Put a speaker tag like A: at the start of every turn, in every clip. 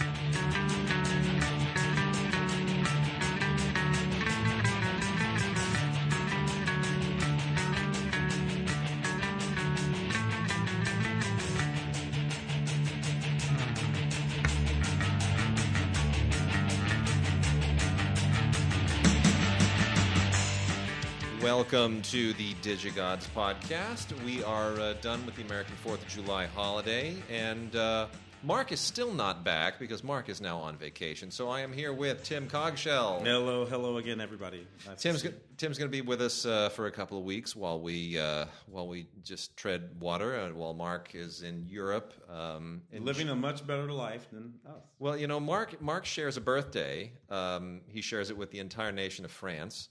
A: あ! Welcome to the Digigods podcast. We are uh, done with the American 4th of July holiday, and uh, Mark is still not back because Mark is now on vacation. So I am here with Tim Cogshell.
B: Hello, hello again, everybody. Nice
A: Tim's go- Tim's going to be with us uh, for a couple of weeks while we uh, while we just tread water, uh, while Mark is in Europe. Um, in
B: living a much better life than us.
A: Well, you know, Mark Mark shares a birthday. Um, he shares it with the entire nation of France,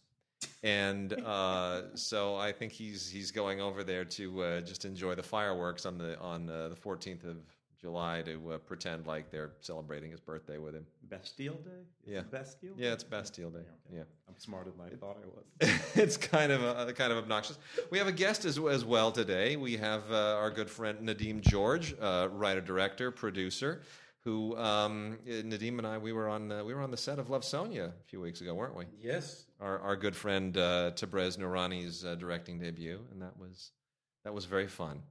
A: and uh, so I think he's he's going over there to uh, just enjoy the fireworks on the on uh, the fourteenth of July to uh, pretend like they're celebrating his birthday with him.
B: Bastille Day? Is
A: Yeah.
B: it Bastille
A: Yeah, it's Bastille Day.
B: okay.
A: Yeah.
B: I'm smarter than I thought I was.
A: it's kind of uh, kind of obnoxious. We have a guest as, as well today. We have uh, our good friend Nadim George, uh, writer, director, producer. Who um, Nadim and I we were on uh, we were on the set of Love Sonia a few weeks ago, weren't we?
C: Yes,
A: Our our good friend uh, Tabrez Noorani's uh, directing debut, and that was that was very fun.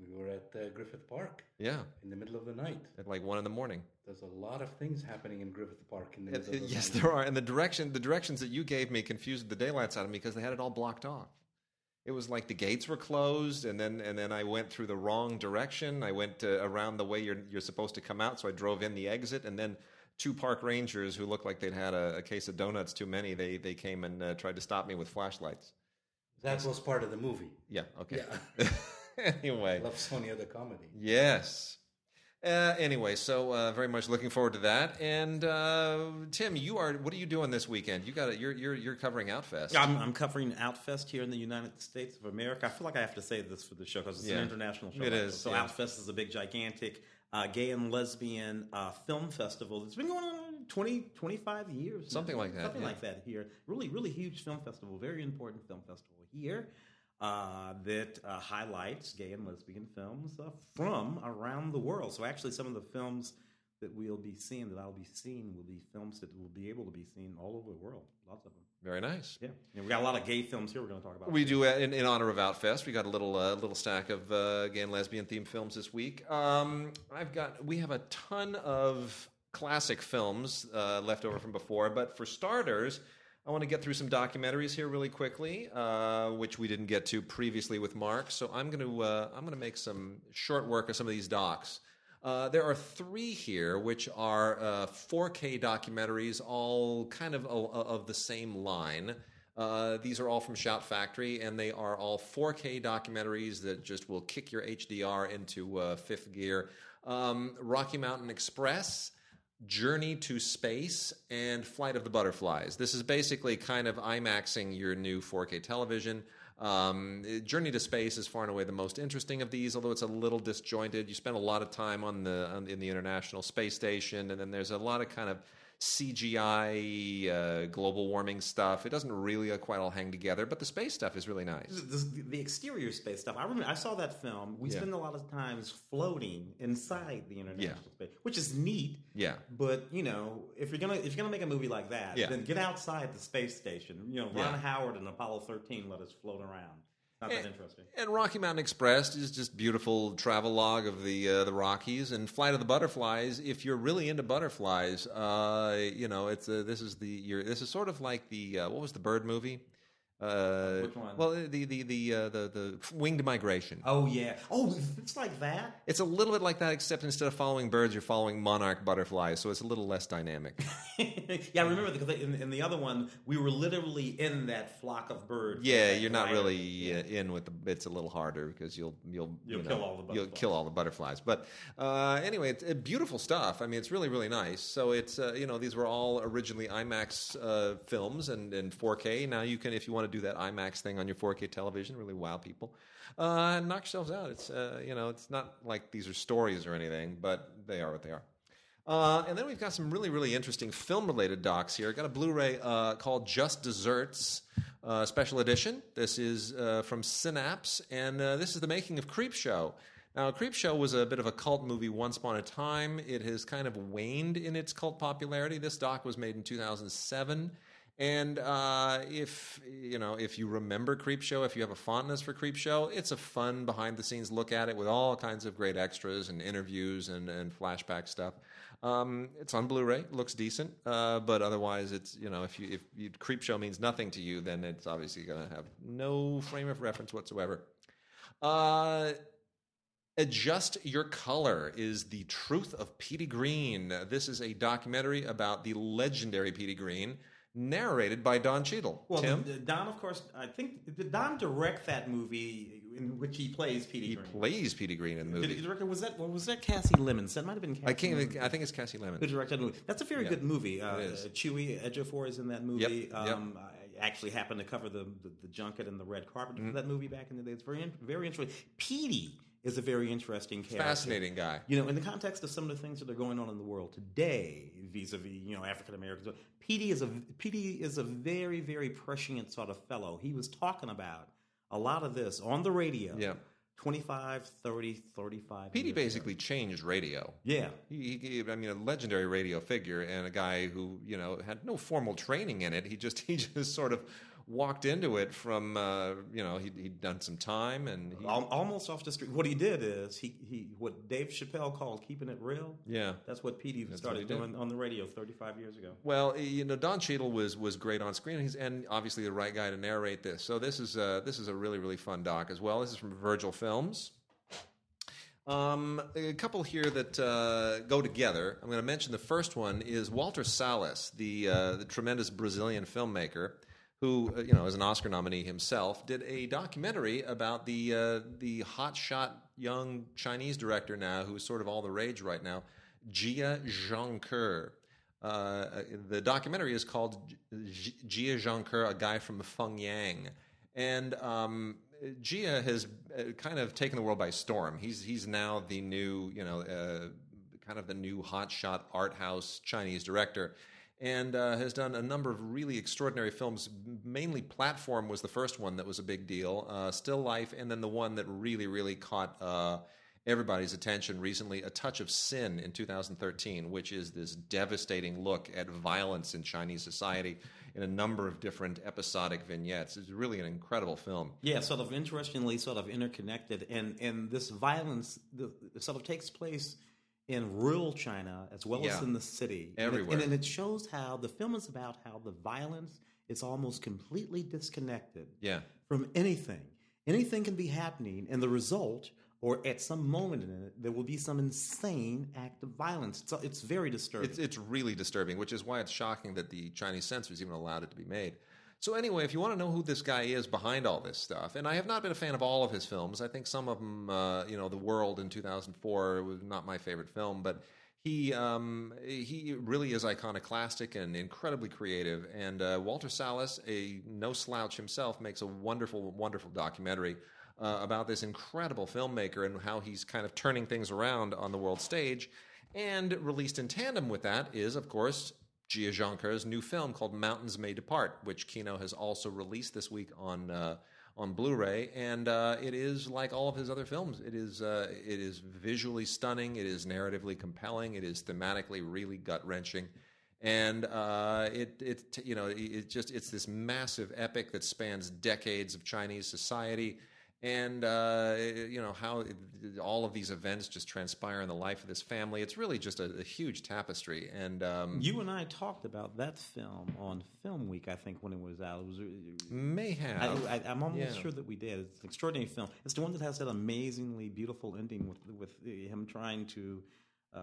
C: we were at uh, Griffith Park
A: Yeah,
C: in the middle of the night.
A: at like one in the morning.
C: There's a lot of things happening in Griffith Park in the
A: It-
C: middle
A: it-
C: of the
A: yes,
C: night.
A: there are, and the direction the directions that you gave me confused the daylights out of me because they had it all blocked off. It was like the gates were closed, and then and then I went through the wrong direction. I went uh, around the way you're you're supposed to come out, so I drove in the exit, and then two park rangers who looked like they'd had a, a case of donuts too many. They they came and uh, tried to stop me with flashlights.
C: That was part of the movie.
A: Yeah. Okay. anyway.
C: Love Sonia the comedy.
A: Yes. Uh, anyway, so uh, very much looking forward to that. And uh, Tim, you are. What are you doing this weekend? You got. You're you're you're covering Outfest.
B: I'm, I'm covering Outfest here in the United States of America. I feel like I have to say this for the show because it's
A: Yeah.
B: an international show.
A: It is.
B: So
A: yeah.
B: Outfest is a big, gigantic uh, gay and lesbian uh, film festival. It's been going on 20, 25 years. now.
A: Something like that,
B: Something
A: yeah.
B: like that here. Really, really huge film festival. Very important film festival here. Uh, that uh, highlights gay and lesbian films uh, from around the world. So, actually, some of the films that we'll be seeing, that I'll be seeing, will be films that will be able to be seen all over the world. Lots of them.
A: Very nice.
B: Yeah, yeah we got a lot of gay films here. We're going to talk about.
A: We do uh, in, in honor of Outfest. We got a little uh, little stack of uh, gay and lesbian themed films this week. Um, I've got. We have a ton of classic films uh, left over from before, but for starters. I want to get through some documentaries here really quickly, uh, which we didn't get to previously with Mark. So I'm going to uh, I'm going to make some short work of some of these docs. Uh, there are three here, which are uh, 4K documentaries, all kind of of, of the same line. Uh, these are all from Shout Factory, and they are all 4K documentaries that just will kick your HDR into uh, fifth gear. Um, Rocky Mountain Express, Journey to Space, and Flight of the Butterflies. This is basically kind of IMAXing your new 4K television. Um, Journey to Space is far and away the most interesting of these, although it's a little disjointed. You spend a lot of time on the on, in the International Space Station, and then there's a lot of kind of CGI uh, global warming stuff. It doesn't really uh, quite all hang together, but the space stuff is really nice.
B: This- the exterior space stuff. I remember I saw that film. We
A: Yeah.
B: spend a lot of times floating inside the international
A: Yeah.
B: space, which is neat.
A: Yeah.
B: But you know, if you're gonna if you're gonna make a movie like that,
A: Yeah.
B: then get outside the space station. You know, Ron. Howard and Apollo 13 let us float around. Not that
A: Eh,
B: interesting.
A: And Rocky Mountain Express is just beautiful travel log of the uh, the Rockies and Flight of the Butterflies. If you're really into butterflies, uh, you know it's uh, this is the you're, this is sort of like the uh, what was the bird movie? Uh,
B: Which one?
A: Well, the the the uh, the the winged migration.
B: Oh yeah. Oh, it's like that.
A: It's a little bit like that, except instead of following birds, you're following monarch butterflies, so it's a little less dynamic.
B: yeah, I remember because in, in the other one we were literally in that flock of birds.
A: Yeah, you're not really uh, in with the. It's a little harder because you'll you'll
B: You'll
A: you
B: kill all the
A: You'll
B: butterflies.
A: kill all the butterflies. But uh, anyway, it's uh, beautiful stuff. I mean, it's really really nice. So it's uh, you know these were all originally IMAX uh, films and and 4K. Now you can if you want to do that IMAX thing on your 4K television, really wow people. Uh, knock yourselves out. It's uh, you know it's not like these are stories or anything, but they are what they are. Uh, and then we've got some really, really interesting film related docs here. Got a Blu ray uh, called Just Desserts uh, Special Edition. This is uh, from Synapse, and uh, this is the making of Creepshow. Now, Creepshow was a bit of a cult movie once upon a time. It has kind of waned in its cult popularity. This doc was made in 2007. And uh, if you know, if you remember Creepshow, if you have a fondness for Creepshow, it's a fun behind-the-scenes look at it with all kinds of great extras and interviews and, and flashback stuff. Um, it's on Blu-ray, looks decent, uh, but otherwise, it's you know, if you if you, Creepshow means nothing to you, then it's obviously going to have no frame of reference whatsoever. Uh, Adjust Your Color is the truth of Petey Greene. This is a documentary about the legendary Petey Greene, narrated by Don Cheadle.
B: Well,
A: Tim,
B: the- Don, of course, I think did Don direct that movie in which he plays Petey
A: he
B: Greene?
A: plays Petey Greene in the movie.
B: direct it? Was that was that Kasi Lemmons? That might have been. Kasi
A: I can't.
B: Lemmons
A: Think, I think it's Kasi Lemmon.
B: Who directed that movie? That's a very
A: Yeah.
B: good movie. Uh,
A: It is.
B: Chewy Ejiofor is in that movie.
A: Yep, yep.
B: Um, I actually happened to cover the, the, the junket and the red carpet
A: Mm-hmm.
B: for that movie back in the day. It's very very interesting. Petey is a very interesting character.
A: Fascinating guy.
B: You know, in the context of some of the things that are going on in the world today, vis-a-vis you know African Americans, Petey is a Petey is a very very prescient sort of fellow. He was talking about a lot of this on the radio.
A: Yeah.
B: 25, 30, 35.
A: Petey
B: years ago.
A: basically changed radio.
B: Yeah.
A: He, he, I mean, a legendary radio figure and a guy who, you know, had no formal training in it. He just, he just sort of walked into it from, uh, you know, he'd, he'd done some time and he,
B: almost off the street. What he did is he, he what Dave Chappelle called keeping it real.
A: yeah.
B: That's what Petey
A: what
B: started
A: he did.
B: doing on the radio 35 years ago.
A: Well, you know, Don Cheadle was was great on screen, he's, and obviously the right guy to narrate this. So this is uh, this is a really really fun doc as well. This is from Virgil Films. Um, a couple here that uh, go together. I'm going to mention the first one is Walter Salles, the uh, the tremendous Brazilian filmmaker who uh, you know is an Oscar nominee himself. Did a documentary about the uh, the hotshot young Chinese director now who's sort of all the rage right now, Jia Zhangke. Uh, the documentary is called Jia Zhangke, a guy from Fenyang, and um, Jia has uh, kind of taken the world by storm. He's he's now the new, you know, uh, kind of the new hotshot art house Chinese director, and uh, has done a number of really extraordinary films. Mainly, Platform was the first one that was a big deal. Uh, Still Life, and then the one that really really caught. Uh, everybody's attention recently a touch of sin in 2013 which is this devastating look at violence in chinese society in a number of different episodic vignettes it's really an incredible film
B: Yeah, sort of interestingly, sort of interconnected, and and this violence the, sort of takes place in rural China as well
A: Yeah.
B: as in the city. And it-
A: Everywhere.
B: and, it shows how the film is about how the violence is almost completely disconnected
A: yeah
B: from anything. Anything can be happening, and the result, or at some moment in it, there will be some insane act of violence. It's, it's very disturbing.
A: It's, it's really disturbing, which is why it's shocking that the Chinese censors even allowed it to be made. So anyway, if you want to know who this guy is behind all this stuff, and I have not been a fan of all of his films. I think some of them, uh, you know, The World in 2004 was not my favorite film, but he um, he really is iconoclastic and incredibly creative. And uh, Walter Salles, a no slouch himself, makes a wonderful, wonderful documentary uh, about this incredible filmmaker and how he's kind of turning things around on the world stage. And released in tandem with that is, of course, Jia Zhangke's new film called Mountains May Depart, which Kino has also released this week on uh, on Blu-ray, and uh, it is like all of his other films. It is uh, it is visually stunning. It is narratively compelling. It is thematically really gut wrenching, and uh, it it you know it just it's this massive epic that spans decades of Chinese society. And uh, you know how it, all of these events just transpire in the life of this family. It's really just a, a huge tapestry. And um,
B: you and I talked about that film on Film Week, I think, when it was out. It was.
A: may have
B: I, I, I'm almost
A: Yeah.
B: sure that we did. It's an extraordinary film. It's the one that has that amazingly beautiful ending with with him trying to. Uh,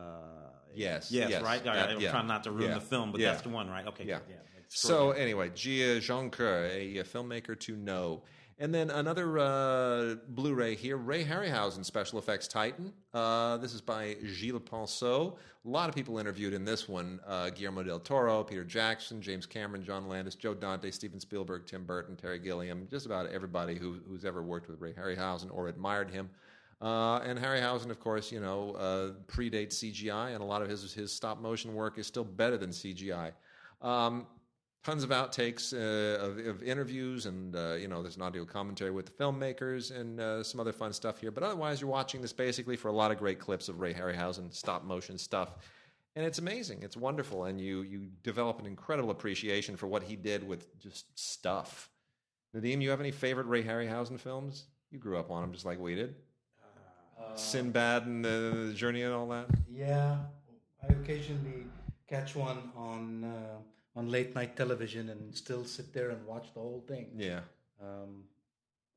A: Yes,
B: Yes.
A: yes,
B: Right.
A: That-
B: I'm
A: yeah,
B: trying not to ruin
A: yeah,
B: the film, but
A: yeah.
B: that's the one, right? Okay.
A: Yeah. So anyway, Jia Zhangke, a, a filmmaker to know. And then another uh, Blu-ray here, Ray Harryhausen, special effects titan. Uh, this is by Gilles Penso. A lot of people interviewed in this one: uh, Guillermo del Toro, Peter Jackson, James Cameron, John Landis, Joe Dante, Steven Spielberg, Tim Burton, Terry Gilliam. Just about everybody who, who's ever worked with Ray Harryhausen or admired him. Uh, and Harryhausen, of course, you know, uh, predates CGI, and a lot of his his stop motion work is still better than CGI. Um, tons of outtakes uh, of, of interviews, and uh, you know, there's an audio commentary with the filmmakers and uh, some other fun stuff here. But otherwise, you're watching this basically for a lot of great clips of Ray Harryhausen stop motion stuff. And it's amazing. It's wonderful, and you you develop an incredible appreciation for what he did with just stuff. Nadim, you have any favorite Ray Harryhausen films? You grew up on them just like we did. Sinbad and the, the Journey and all that.
C: Yeah, I occasionally catch one on uh, on late night television and still sit there and watch the whole thing.
A: Yeah,
C: Um,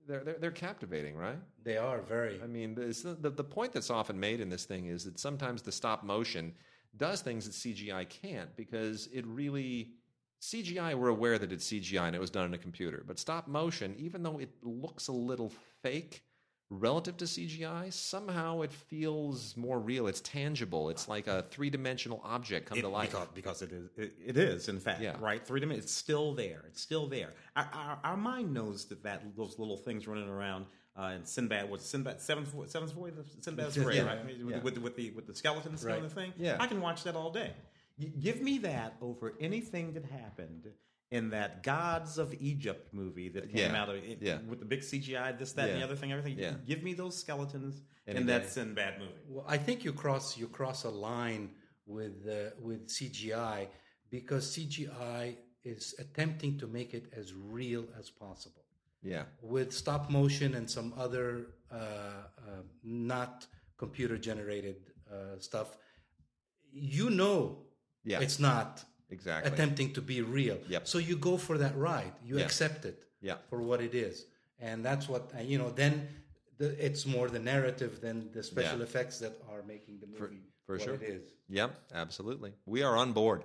A: they're they're, they're captivating, right?
C: they are very.
A: I mean, the, the the point that's often made in this thing is that sometimes the stop motion does things that CGI can't because it really CGI we're aware that it's CGI and it was done in a computer, but stop motion, even though it looks a little fake relative to CGI, somehow it feels more real. It's tangible. It's like a three dimensional object come
B: It-
A: to life.
B: because, because it is it, it is in fact
A: Yeah.
B: right three dimensions it's still there it's still there our, our, our mind knows that, that those little things running around uh, and Sinbad was Sinbad seventh seventh of Sinbad's
C: Yeah.
B: Story, right with,
A: Yeah.
B: with, with the with the skeletons
C: Right.
B: and the thing
A: Yeah.
B: I can watch that all day Y- give me that over anything that happened in that Gods of Egypt movie that came
A: Yeah.
B: out of it,
A: Yeah.
B: with the big CGI this that and the other thing everything
A: Yeah.
B: give me those skeletons
A: Any
B: in
A: day.
B: that Sinbad movie
C: Well, I think you cross you cross a line with uh, with CGI because CGI is attempting to make it as real as possible.
A: yeah,
C: With stop motion and some other uh, uh, not computer generated uh, stuff, you know
A: Yeah.
C: it's not
A: exactly.
C: attempting to be real.
A: Yep.
C: So you go for that ride. You
A: Yeah.
C: accept it
A: Yeah.
C: for what it is, and that's what uh, you know. Then the, it's more the narrative than the special
A: Yeah.
C: effects that are making the movie
A: for
C: what
A: sure.
C: it is.
A: Yep, absolutely. We are on board.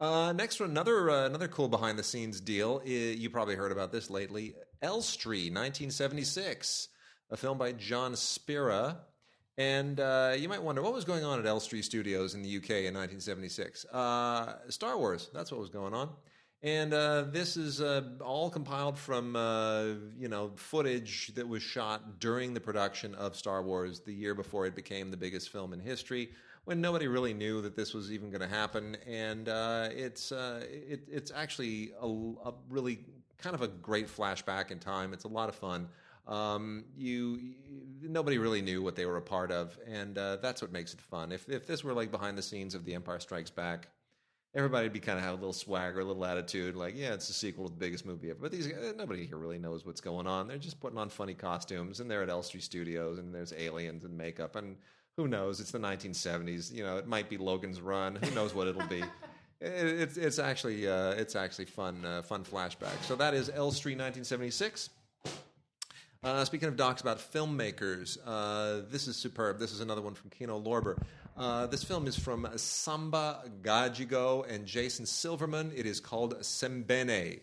A: Uh, next one, another uh, another cool behind the scenes deal. I- you probably heard about this lately. Elstree, 1976, a film by Jon Spira. And uh, you might wonder what was going on at Elstree Studios in the UK in 1976. Uh, Star Wars, that's what was going on. And uh, this is uh, all compiled from uh, you know footage that was shot during the production of Star Wars the year before it became the biggest film in history, when nobody really knew that this was even going to happen. And uh, it's it, it's actually a, a really kind of a great flashback in time. It's a lot of fun. Um, you, you nobody really knew what they were a part of, and uh, that's what makes it fun. If if this were like behind the scenes of The Empire Strikes Back everybody would be kind of have a little swagger, a little attitude, like, yeah, it's a sequel to the biggest movie ever. But these guys, nobody here really knows what's going on. They're just putting on funny costumes, and they're at Elstree Studios, and there's aliens and makeup, and who knows? It's the 1970s. You know, it might be Logan's Run. Who knows what it'll be? It's it's actually uh, it's actually fun uh, fun flashback. So that is Elstree 1976. Uh, speaking of docs about filmmakers, uh, this is superb. This is another one from Kino Lorber. Uh, this film is from Samba Gadjigo and Jason Silverman. It is called Sembene,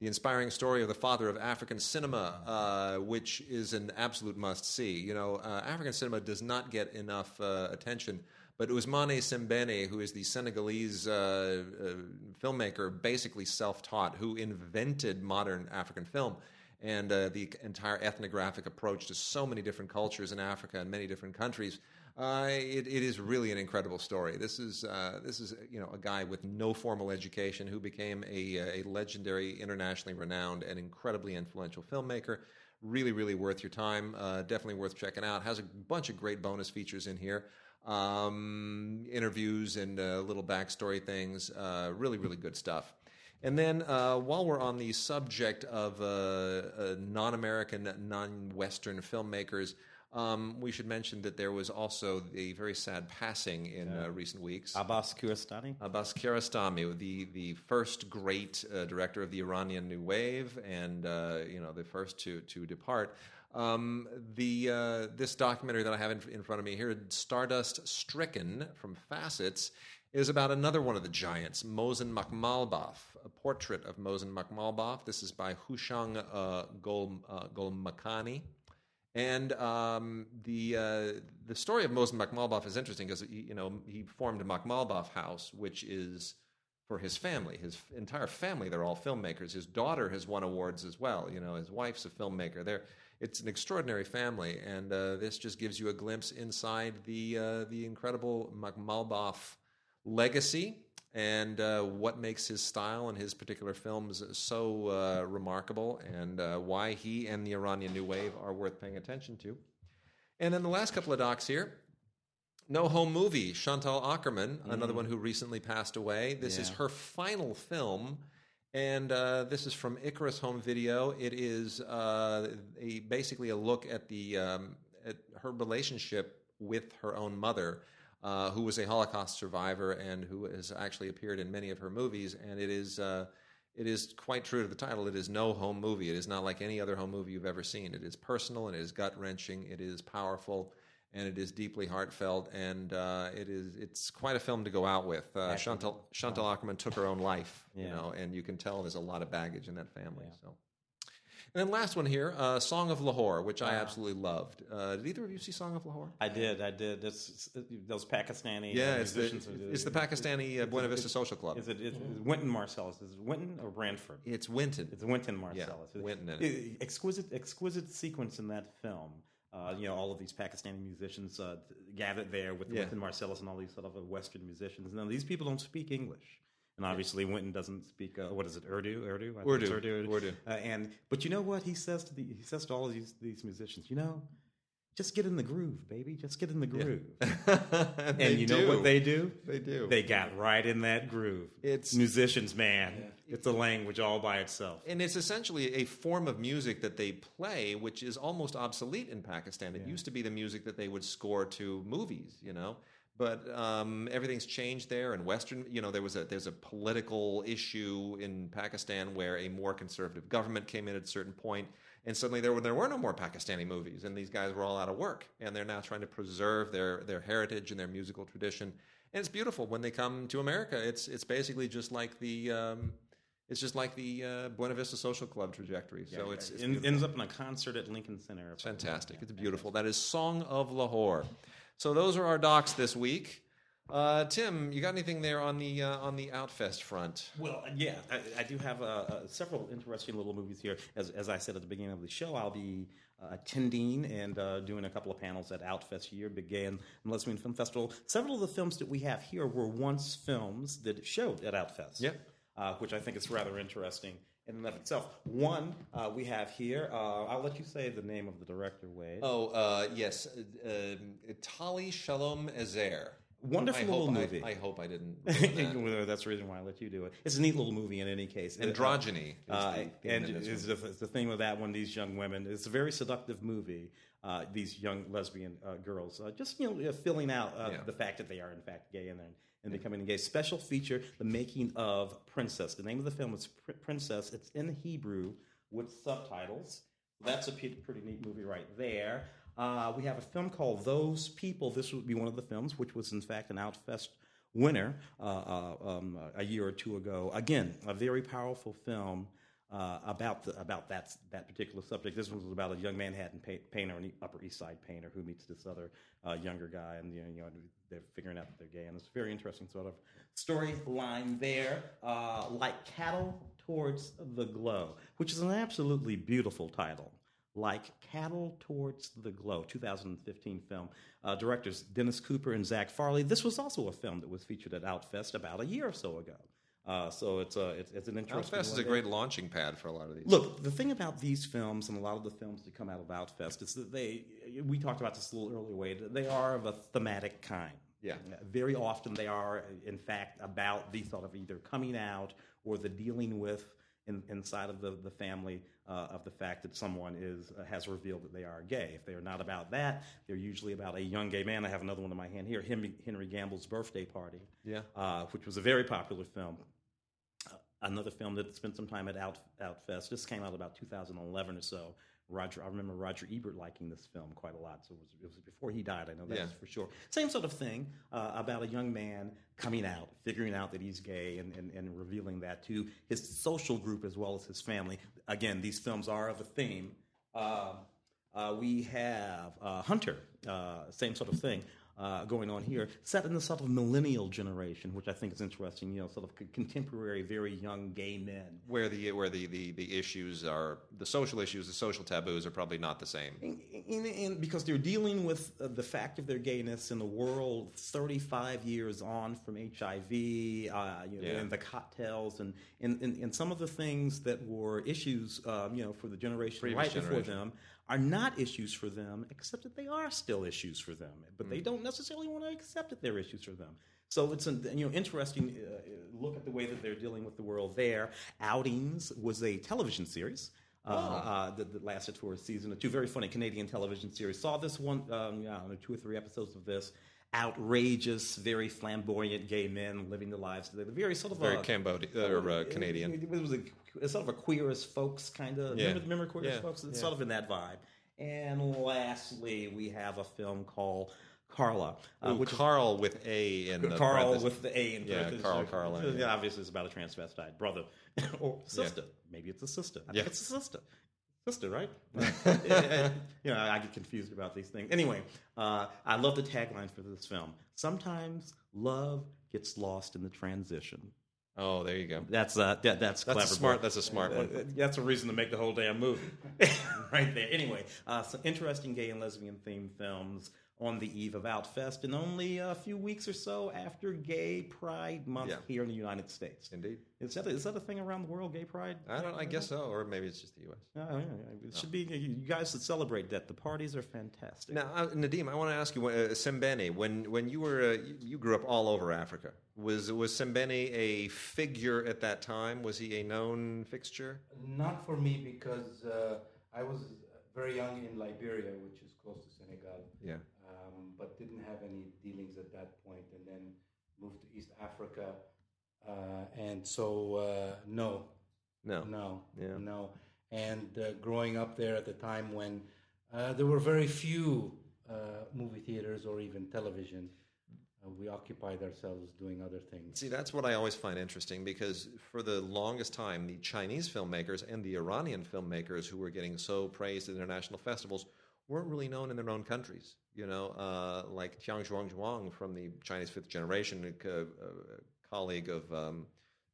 A: the inspiring story of the father of African cinema, uh, which is an absolute must see. You know, uh, African cinema does not get enough uh, attention. But Ousmane Sembene, who is the Senegalese filmmaker, basically self taught, who invented modern African film and uh, the entire ethnographic approach to so many different cultures in Africa and many different countries. Uh, it, it is really an incredible story. This is uh, this is you know a guy with no formal education who became a, a legendary, internationally renowned, and incredibly influential filmmaker. Really, really worth your time. Uh, definitely worth checking out. Has a bunch of great bonus features in here, um, interviews and uh, little backstory things. Uh, really, really good stuff. And then, uh, while we're on the subject of uh, uh, non American, non Western filmmakers, um, we should mention that there was also the very sad passing in uh, recent weeks.
B: Abbas Kiarostami
A: Abbas Kiarostami, the the first great uh, director of the Iranian New Wave, and uh, you know the first to to depart. Um, the uh, this documentary that I have in, in front of me here, Stardust Stricken from Facets, is about another one of the giants, Mohsen Makhmalbaf, a portrait of Mohsen Makhmalbaf. This is by Hushang uh, Gol, uh, Golmakani. And um, the uh, the story of Mohsen Makhmalbaf is interesting because you know he formed a Makhmalbaf house, which is for his family. His entire family, they're all filmmakers. His daughter has won awards as well. You know, his wife's a filmmaker. They're, it's an extraordinary family, and uh, this just gives you a glimpse inside the uh, the incredible Makhmalbaf legacy. and uh, what makes his style and his particular films so uh, remarkable, and uh, why he and the Iranian New Wave are worth paying attention to. And then the last couple of docs here. No Home Movie, Chantal Akerman, another one who recently passed away. This is her final film, and uh, this is from Icarus Home Video. It is uh, a, basically a look at the um, at her relationship with her own mother, uh, who was a Holocaust survivor and who has actually appeared in many of her movies. And it is uh, it is quite true to the title. It is no home movie. It is not like any other home movie you've ever seen. It is personal and it is gut wrenching. It is powerful. And it is deeply heartfelt, and uh, it is—it's quite a film to go out with. Uh, Chantal Chantal Akerman took her own life, you know, and you can tell there's a lot of baggage in that family. So, and then last one here, uh, "Song of Lahore," which I absolutely loved. Uh, did either of you see "Song of Lahore"?
B: I did, I did. This, those Pakistani
A: Yeah, it's the it's the Pakistani uh, Buena Vista Social Club.
B: Is it, is it Wynton Marsalis? Is it Wynton or Branford?
A: It's Wynton.
B: It's Wynton Marsalis.
A: Wynton in it.
B: Exquisite, exquisite sequence in that film. Uh, you know, all of these Pakistani musicians uh, gathered there with
A: Yeah.
B: Wynton Marsalis and all these sort of Western musicians. Now, these people don't speak English. And obviously, Wynton doesn't speak. Uh, what is it? Urdu, Urdu, I think it's
A: Urdu, Urdu.
B: Uh, and but you know what he says to the he says to all of these these musicians. You know, just get in the groove, baby. Just get in the groove.
A: and
B: And you know what they do?
A: They do.
B: They got right in that groove.
A: It's-
B: musicians, man. It's a language all by itself.
A: and it's essentially a form of music that they play, which is almost obsolete in Pakistan. It used to be the music that they would score to movies, you know. But um, everything's changed there. And Western, you know, there was a there's a political issue in Pakistan where a more conservative government came in at a certain point, and suddenly there were there were no more Pakistani movies, and these guys were all out of work, and they're now trying to preserve their their heritage and their musical tradition. And it's beautiful when they come to America. It's it's basically just like the um, it's just like the uh, Buena Vista Social Club trajectory. So it's, it's
B: En- ends up in a concert at Lincoln Center.
A: fantastic. It's beautiful. That is Song of Lahore. So those are our docs this week. Uh, Tim, you got anything there on the uh, on the Outfest front?
B: Well, yeah, I, I do have uh, uh, several interesting little movies here. As, as I said at the beginning of the show, I'll be uh, attending and uh, doing a couple of panels at Outfest here, Big Gay and Lesbian Film Festival. Several of the films that we have here were once films that showed at Outfest. Uh, which I think is rather interesting in and of itself. One uh, we have here. Uh, I'll let you say the name of the director, Wade.
A: Oh, uh, yes, uh, um, Tali Shalom Ezer.
B: Wonderful
A: I
B: little
A: hope
B: movie.
A: I, I hope I didn't. that.
B: That's the reason why I let you do it. It's a neat little movie in any case.
A: Androgyny is
B: Uh,
A: the theme
B: and is the, is the thing with that one, these young women. It's a very seductive movie. Uh, these young lesbian uh, girls, uh, just you know, uh, filling out uh,
A: Yeah.
B: the fact that they are in fact gay and then and becoming gay. Special feature: the making of Princess. The name of the film is Pr- Princess. It's in Hebrew with subtitles. That's a pretty neat movie right there. Uh, we have a film called Those People. This would be one of the films, which was in fact an Outfest winner uh, uh, um, a year or two ago. Again, a very powerful film uh, about the, about that that particular subject. This one was about a young Manhattan pa- painter, an Upper East Side painter, who meets this other uh, younger guy, and you know, you know they're figuring out that they're gay, and it's a very interesting sort of storyline there. Uh, like cattle towards the glow, which is an absolutely beautiful title. Like Cattle Towards the Glow, 2015 film. Uh, directors Dennis Cooper and Zac Farley. This was also a film that was featured at Outfest about a year or so ago. Uh, so it's, a, it's, it's an interesting
A: Outfest is a great launching pad for a lot of these.
B: Look, the thing about these films and a lot of the films that come out of Outfest is that they, we talked about this a little earlier, Wade, they are of a thematic kind.
A: Yeah.
B: Very often they are, in fact, about the thought of either coming out or the dealing with in, inside of the, the family uh, of the fact that someone is uh, has revealed that they are gay. If they're not about that, they're usually about a young gay man. I have another one in my hand here, Henry, Henry Gamble's Birthday Party,
A: Yeah.
B: uh, which was a very popular film another film that spent some time at Out, Outfest. This came out about 2011 or so. Roger, I remember Roger Ebert liking this film quite a lot. So it was, it was before he died. I know that
A: Yeah.
B: for sure. Same sort of thing uh, about a young man coming out, figuring out that he's gay, and, and, and revealing that to his social group as well as his family. Again, these films are of a theme. Uh, uh, we have uh, Hunter, uh, same sort of thing. Uh, going on here, set in the sort of millennial generation, which I think is interesting. You know, sort of c- contemporary, very young gay men.
A: Where the where the, the, the issues are the social issues, the social taboos are probably not the same.
B: And, and, and because they're dealing with uh, the fact of their gayness in a world 35 years on from HIV, uh, you know,
A: Yeah.
B: and the cocktails, and, and, and, and some of the things that were issues, um, you know, for the generation
A: Previous
B: right before them are not issues for them, except that they are still issues for them. But
A: Mm.
B: they don't necessarily want to accept that they're issues for them. So it's an you know interesting uh, look at the way that they're dealing with the world there. Outings was a television series. Uh, uh, that, that lasted for a season or two. Very funny Canadian television series. Saw this one, um, yeah, know, two or three episodes of this. Outrageous, very flamboyant gay men living the lives. They're very sort of
A: Very Cambodian or uh, Canadian.
B: it, it was a, a sort of a queer as folks kind of.
A: Yeah.
B: Remember, remember queer as folks? It's
A: Yeah.
B: sort of in that vibe. And lastly, we have a film called Carla, uh,
A: Ooh,
B: which is
A: Carl with A in the
B: Carl with the A in
A: Yeah. Carl Carlin,
B: Yeah,
A: yeah.
B: obviously, it's about a transvestite brother or sister. Maybe it's a sister. I
A: Yeah.
B: it's a sister. Sister, right? You know, I get confused about these things. Anyway, uh, I love the tagline for this film. Sometimes love gets lost in the transition.
A: Oh, there you go.
B: That's uh, that, that's
A: That's a
B: clever.
A: smart-
B: boy.
A: that's a smart one.
B: uh, That's a reason to make the whole damn movie, right there. Anyway, uh, some interesting gay and lesbian themed films on the eve of Outfest, and only a few weeks or so after Gay Pride Month
A: Yeah.
B: here in the United States.
A: Indeed.
B: Is that a, is that a thing around the world? Gay Pride?
A: I don't. I guess so, or maybe it's just the U.S.
B: Uh, yeah, yeah. It should be. You guys should celebrate that. The parties are fantastic.
A: Now, uh, Nadim, I want to ask you, uh, Sembene, when when you were uh, you, you grew up all over Africa, was was Sembene a figure at that time? Was he a known fixture?
C: Not for me because uh, I was very young in Liberia, which is close to Senegal,
A: Yeah.
C: But didn't have any dealings at that point, and then moved to East Africa, uh, and so uh, no,
A: No.
C: no,
A: Yeah.
C: no. And uh, growing up there at the time when uh, there were very few uh, movie theaters or even television, uh, we occupied ourselves doing other things.
A: See, that's what I always find interesting because for the longest time, the Chinese filmmakers and the Iranian filmmakers who were getting so praised at international festivals weren't really known in their own countries. You know, uh, like Tian Zhuangzhuang from the Chinese Fifth Generation, a, a colleague of um,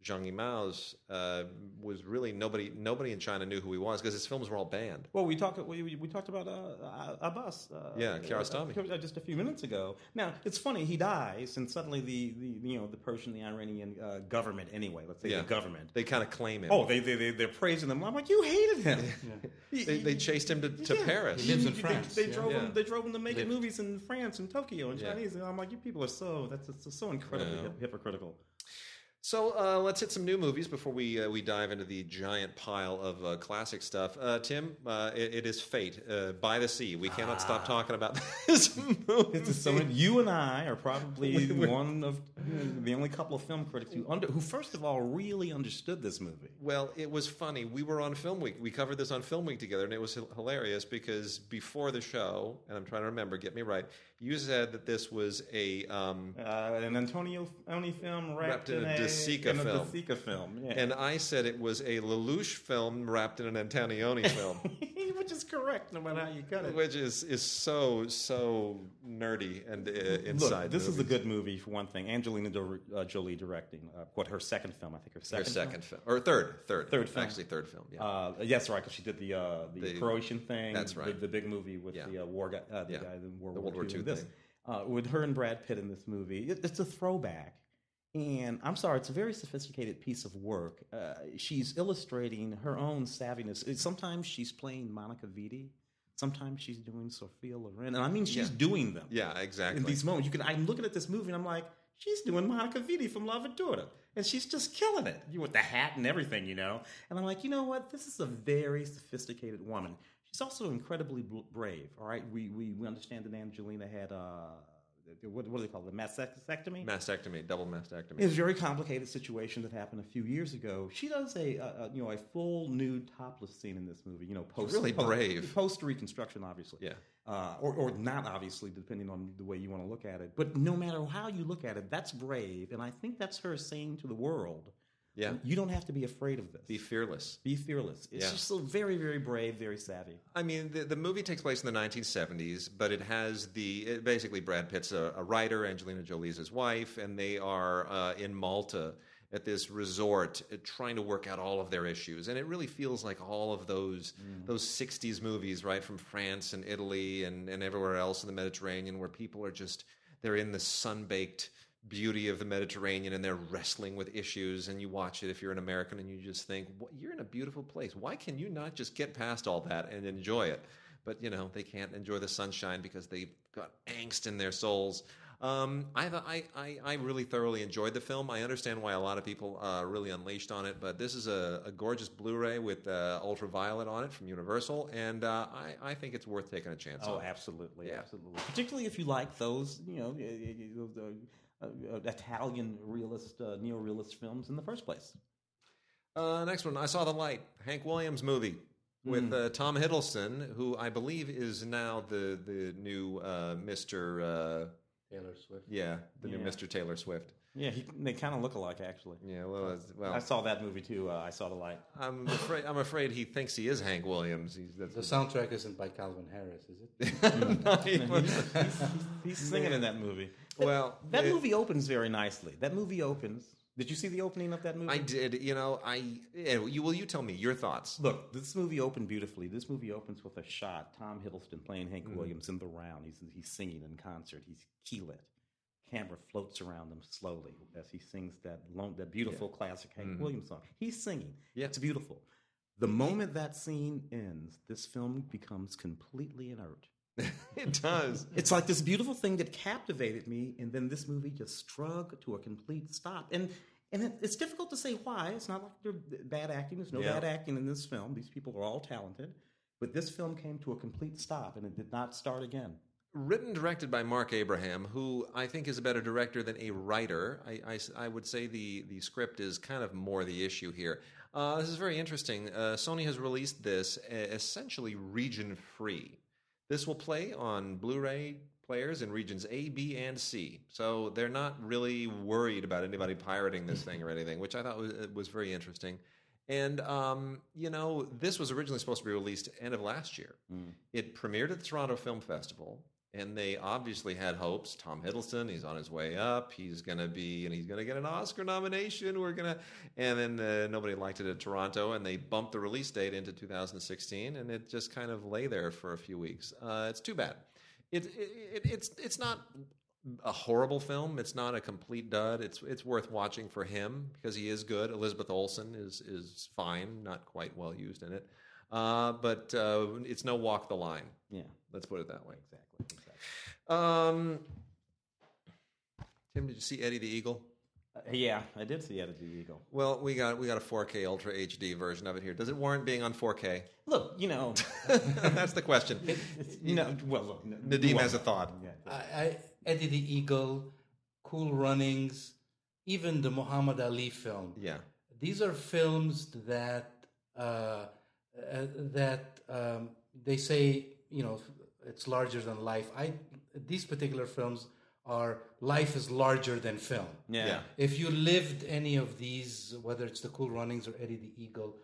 A: Zhang Yimou's, uh, was really nobody. Nobody in China knew who he was because his films were all banned.
B: Well, we talked. We, we- we talked about uh, Abbas. Uh,
A: Yeah, Kiarostami.
B: uh, just a few minutes ago. Now it's funny he dies, and suddenly the, the you know the Persian, the Iranian uh, government, anyway, let's say
A: Yeah.
B: the government.
A: They kind of claim him.
B: Oh, they they they they're praising him. I'm like, you hated him.
A: they, they chased him to, to
B: Yeah.
A: Paris.
C: He lives in
B: They-
C: France,
B: They,
C: yeah.
B: drove
A: Yeah.
B: him. They drove him to making movies in France and Tokyo and
A: Yeah.
B: Chinese. And I'm like, you people are so that's it's so incredibly
A: Yeah.
B: hypocritical.
A: So uh, let's hit some new movies before we uh, we dive into the giant pile of uh, classic stuff. Uh, Tim, uh, it, it is Fate uh, by the Sea. We cannot stop talking about this movie.
B: You and I are probably one of the only couple of film critics who under who first of all really understood this movie.
A: Well, it was funny. We were on Film Week. We covered this on Film Week together, and it was hilarious because before the show, and I'm trying to remember, get me right, you said that this was a. Um,
B: Uh, an Antonio Oni film wrapped,
A: Wrapped in a
B: a
A: De Sica
B: in a
A: film.
B: De Sica film, yeah.
A: and I said it was a Lelouch film wrapped in an Antonioni film.
B: which is correct no matter how you cut it.
A: Which is, is so so nerdy and uh, inside.
B: Look, this is a good movie for one thing. Angelina uh, Jolie directing uh, what her second film, I think her second.
A: second film or third, third,
B: Third film.
A: actually third film. Yeah,
B: Uh, yes, right, because she did the uh, the,
A: The-
B: Croatian thing.
A: that's
B: the-
A: right.
B: The, big movie with
A: Yeah.
B: the uh, war guy, uh, the
A: Yeah.
B: guy in World,
A: The World War
B: II. This, uh, with her and Brad Pitt in this movie. It, it's a throwback, and I'm sorry, it's a very sophisticated piece of work. Uh, she's illustrating her own savviness. Sometimes she's playing Monica Vitti. Sometimes she's doing Sophia Loren, and I mean she's
A: Yeah.
B: doing them
A: yeah, exactly.
B: in these moments. You can. I'm looking at this movie and I'm like, she's doing Monica Vitti from Love and and she's just killing it. You with the hat and everything, you know. And I'm like, you know what? This is a very sophisticated woman. She's also incredibly brave. All right, we we, we understand that Angelina had uh, what, what do they call it? The mastectomy.
A: mastectomy, double mastectomy.
B: It's a very complicated situation that happened a few years ago. She does a, a, a you know a full nude topless scene in this movie. You know, post
A: really
B: po-
A: brave.
B: post reconstruction, obviously.
A: Yeah.
B: Uh, or, or not obviously, depending on the way you want to look at it. But no matter how you look at it, that's brave, and I think that's her saying to the world,
A: Yeah.
B: You don't have to be afraid of this.
A: Be fearless.
B: Be fearless. It's
A: Yeah.
B: just so very, very brave, very savvy.
A: I mean, the, the movie takes place in the 1970s, but it has the it, basically Brad Pitt's a, a writer, Angelina Jolie's his wife, and they are uh, in Malta at this resort uh, trying to work out all of their issues. And it really feels like all of those those 60s movies, right, from France and Italy and, and everywhere else in the Mediterranean, where people are just they're in the sun baked beauty of the Mediterranean and they're wrestling with issues. And you watch it if you're an American and you just think, "What- you're in a beautiful place. Why can you not just get past all that and enjoy it? But you know they can't enjoy the sunshine because they've got angst in their souls. Um, I, I, I, I really thoroughly enjoyed the film. I understand why a lot of people are really unleashed on it, but this is a, a gorgeous Blu-ray with uh, ultraviolet on it from Universal, and uh, I, I think it's worth taking a chance
B: Oh,
A: on.
B: absolutely,
A: Yeah.
B: absolutely. Particularly if you like those, you know, uh, uh, uh, uh, Italian realist, uh, neo-realist films in the first place.
A: Uh, next one, I saw the light. Hank Williams movie with uh, Tom Hiddleston, who I believe is now the the new uh, Mister. Uh,
C: Taylor Swift.
A: yeah, the new
B: Yeah.
A: Mister Taylor Swift.
B: Yeah, he, they kind of look alike, actually.
A: Yeah, well, it's- well,
B: I saw that movie too. Uh, I saw the light.
A: I'm afraid I'm afraid he thinks he is Hank Williams. He's that's
C: The soundtrack isn't by Calvin Harris, is it?
A: Not even-
B: He's singing in that movie.
A: well,
B: That
A: it-
B: movie opens very nicely. That movie opens. Did you see the opening of that movie?
A: I did. You know, I yeah, you will you tell me your thoughts.
B: Look, this movie opened beautifully. This movie opens with a shot. Tom Hiddleston playing Hank mm-hmm. Williams in the round. He's he's singing in concert. He's key lit. Camera floats around him slowly as he sings that long, that beautiful classic Hank mm-hmm. Williams song. He's singing.
A: Yeah.
B: It's beautiful. The moment that scene ends, this film becomes completely inert.
A: it does.
B: It's like this beautiful thing that captivated me, and then this movie just struggled to a complete stop. And and it, it's difficult to say why. It's not like they're bad acting. There's no
A: Yeah.
B: bad acting in this film. These people are all talented. But this film came to a complete stop, and it did not start again.
A: Written, directed by Marc Abraham, who I think is a better director than a writer. I, I, I would say the, the script is kind of more the issue here. Uh, this is very interesting. Uh, Sony has released this uh, essentially region free. This will play on Blu ray players in regions A, B, and C. So they're not really worried about anybody pirating this thing or anything, which I thought was, was very interesting. And, um, you know, this was originally supposed to be released end of last year. It premiered at the Toronto Film Festival, and they obviously had hopes. Tom Hiddleston, he's on his way up. He's going to be, and he's going to get an Oscar nomination. We're going to, and then uh, nobody liked it at Toronto, and they bumped the release date into 2016, and it just kind of lay there for a few weeks. Uh, it's too bad. It, it, it, it's it's not a horrible film. It's not a complete dud. It's it's worth watching for him because he is good. Elizabeth Olsen is is fine, not quite well used in it, uh, but uh, it's no walk the line.
B: Yeah,
A: Let's put it that way.
B: exactly. exactly.
A: Um, Tim, did you see Eddie the Eagle?
B: Uh, yeah, I did see Eddie the Eagle.
A: Well, we got we got a 4K Ultra HD version of it here. Does it warrant being on 4K?
B: Look, you know,
A: That's the question.
B: you know. Well, look, no-
A: Nadim
B: well,
A: has a thought.
B: yeah.
C: I, I, Eddie the Eagle, Cool Runnings, even the Muhammad Ali film.
A: Yeah.
C: These are films that uh, uh, that um, they say you know it's larger than life. I these particular films are life is larger than film.
B: Yeah.
A: Yeah.
C: If you lived any of these, whether it's the Cool Runnings or Eddie the Eagle,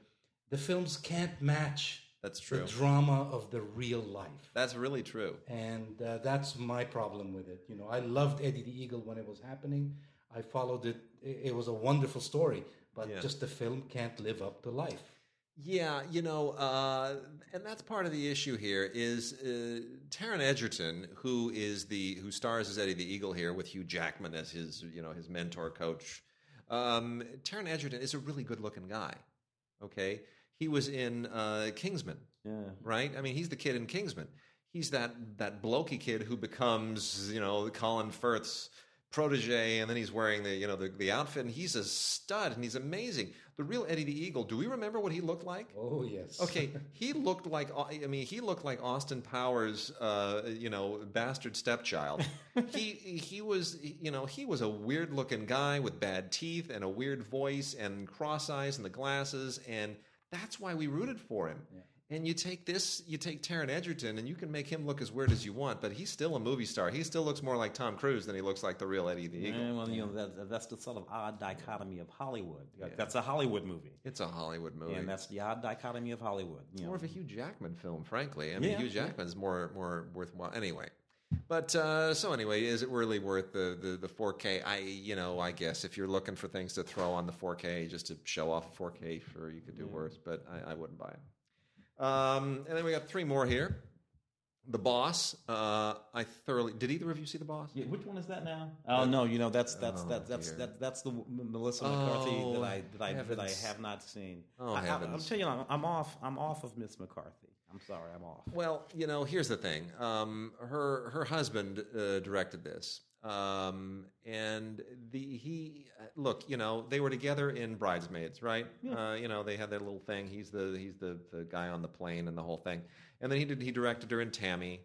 C: the films can't match
A: That's true.
C: the
A: true.
C: drama of the real life.
A: That's really true.
C: and uh, that's my problem with it. You know, I loved Eddie the Eagle when it was happening. I followed it. It, it was a wonderful story, but
A: Yeah.
C: just the film can't live up to life.
A: Yeah, you know, uh, and that's part of the issue here is uh, Taron Egerton, who is the who stars as Eddie the Eagle here with Hugh Jackman as his you know his mentor coach. Um, Taron Egerton is a really good looking guy. Okay, he was in uh, Kingsman,
B: Yeah.
A: right? I mean, he's the kid in Kingsman. He's that that blokey kid who becomes you know Colin Firth's protege, and then he's wearing the you know the, the outfit, and he's a stud, and he's amazing. The real Eddie the Eagle. Do we remember what he looked like?
C: Oh yes.
A: Okay, he looked like I mean he looked like Austin Powers, uh, you know, bastard stepchild. he he was you know he was a weird looking guy with bad teeth and a weird voice and cross eyes and the glasses, and that's why we rooted for him. And you take this, you take Taron Egerton, and you can make him look as weird as you want, but he's still a movie star. He still looks more like Tom Cruise than he looks like the real Eddie the Eagle.
B: Yeah, well, you know, that, that's the sort of odd dichotomy of Hollywood. That's a Hollywood movie.
A: It's a Hollywood movie.
B: And that's the odd dichotomy of Hollywood.
A: It's
B: know.
A: more of a Hugh Jackman film, frankly. I mean,
B: Yeah,
A: Hugh
B: yeah.
A: Jackman's more more worthwhile. Anyway, but uh, so anyway, is it really worth the, the the 4K? I you know I guess if you're looking for things to throw on the 4K just to show off 4K, sure you could do worse, but I, I wouldn't buy it. Um, and then we got three more here. The Boss. Uh, I thoroughly did either of you see The Boss?
B: Yeah, which one is that now? Oh no, you know that's that's
A: Oh,
B: that, that's
A: dear.
B: that, that's the M- Melissa McCarthy
A: Oh,
B: that I that I that I
A: heavens.
B: have not seen.
A: Oh,
B: I, I, I'm
A: heavens.
B: telling you, I'm, I'm off. I'm off of Miss McCarthy. I'm sorry, I'm off.
A: Well, you know, here's the thing. Um, her her husband uh, directed this, um, and the he uh, look. You know, they were together in Bridesmaids, right? Uh, you know, they had their little thing. He's the he's the the guy on the plane and the whole thing. And then he did he directed her in Tammy,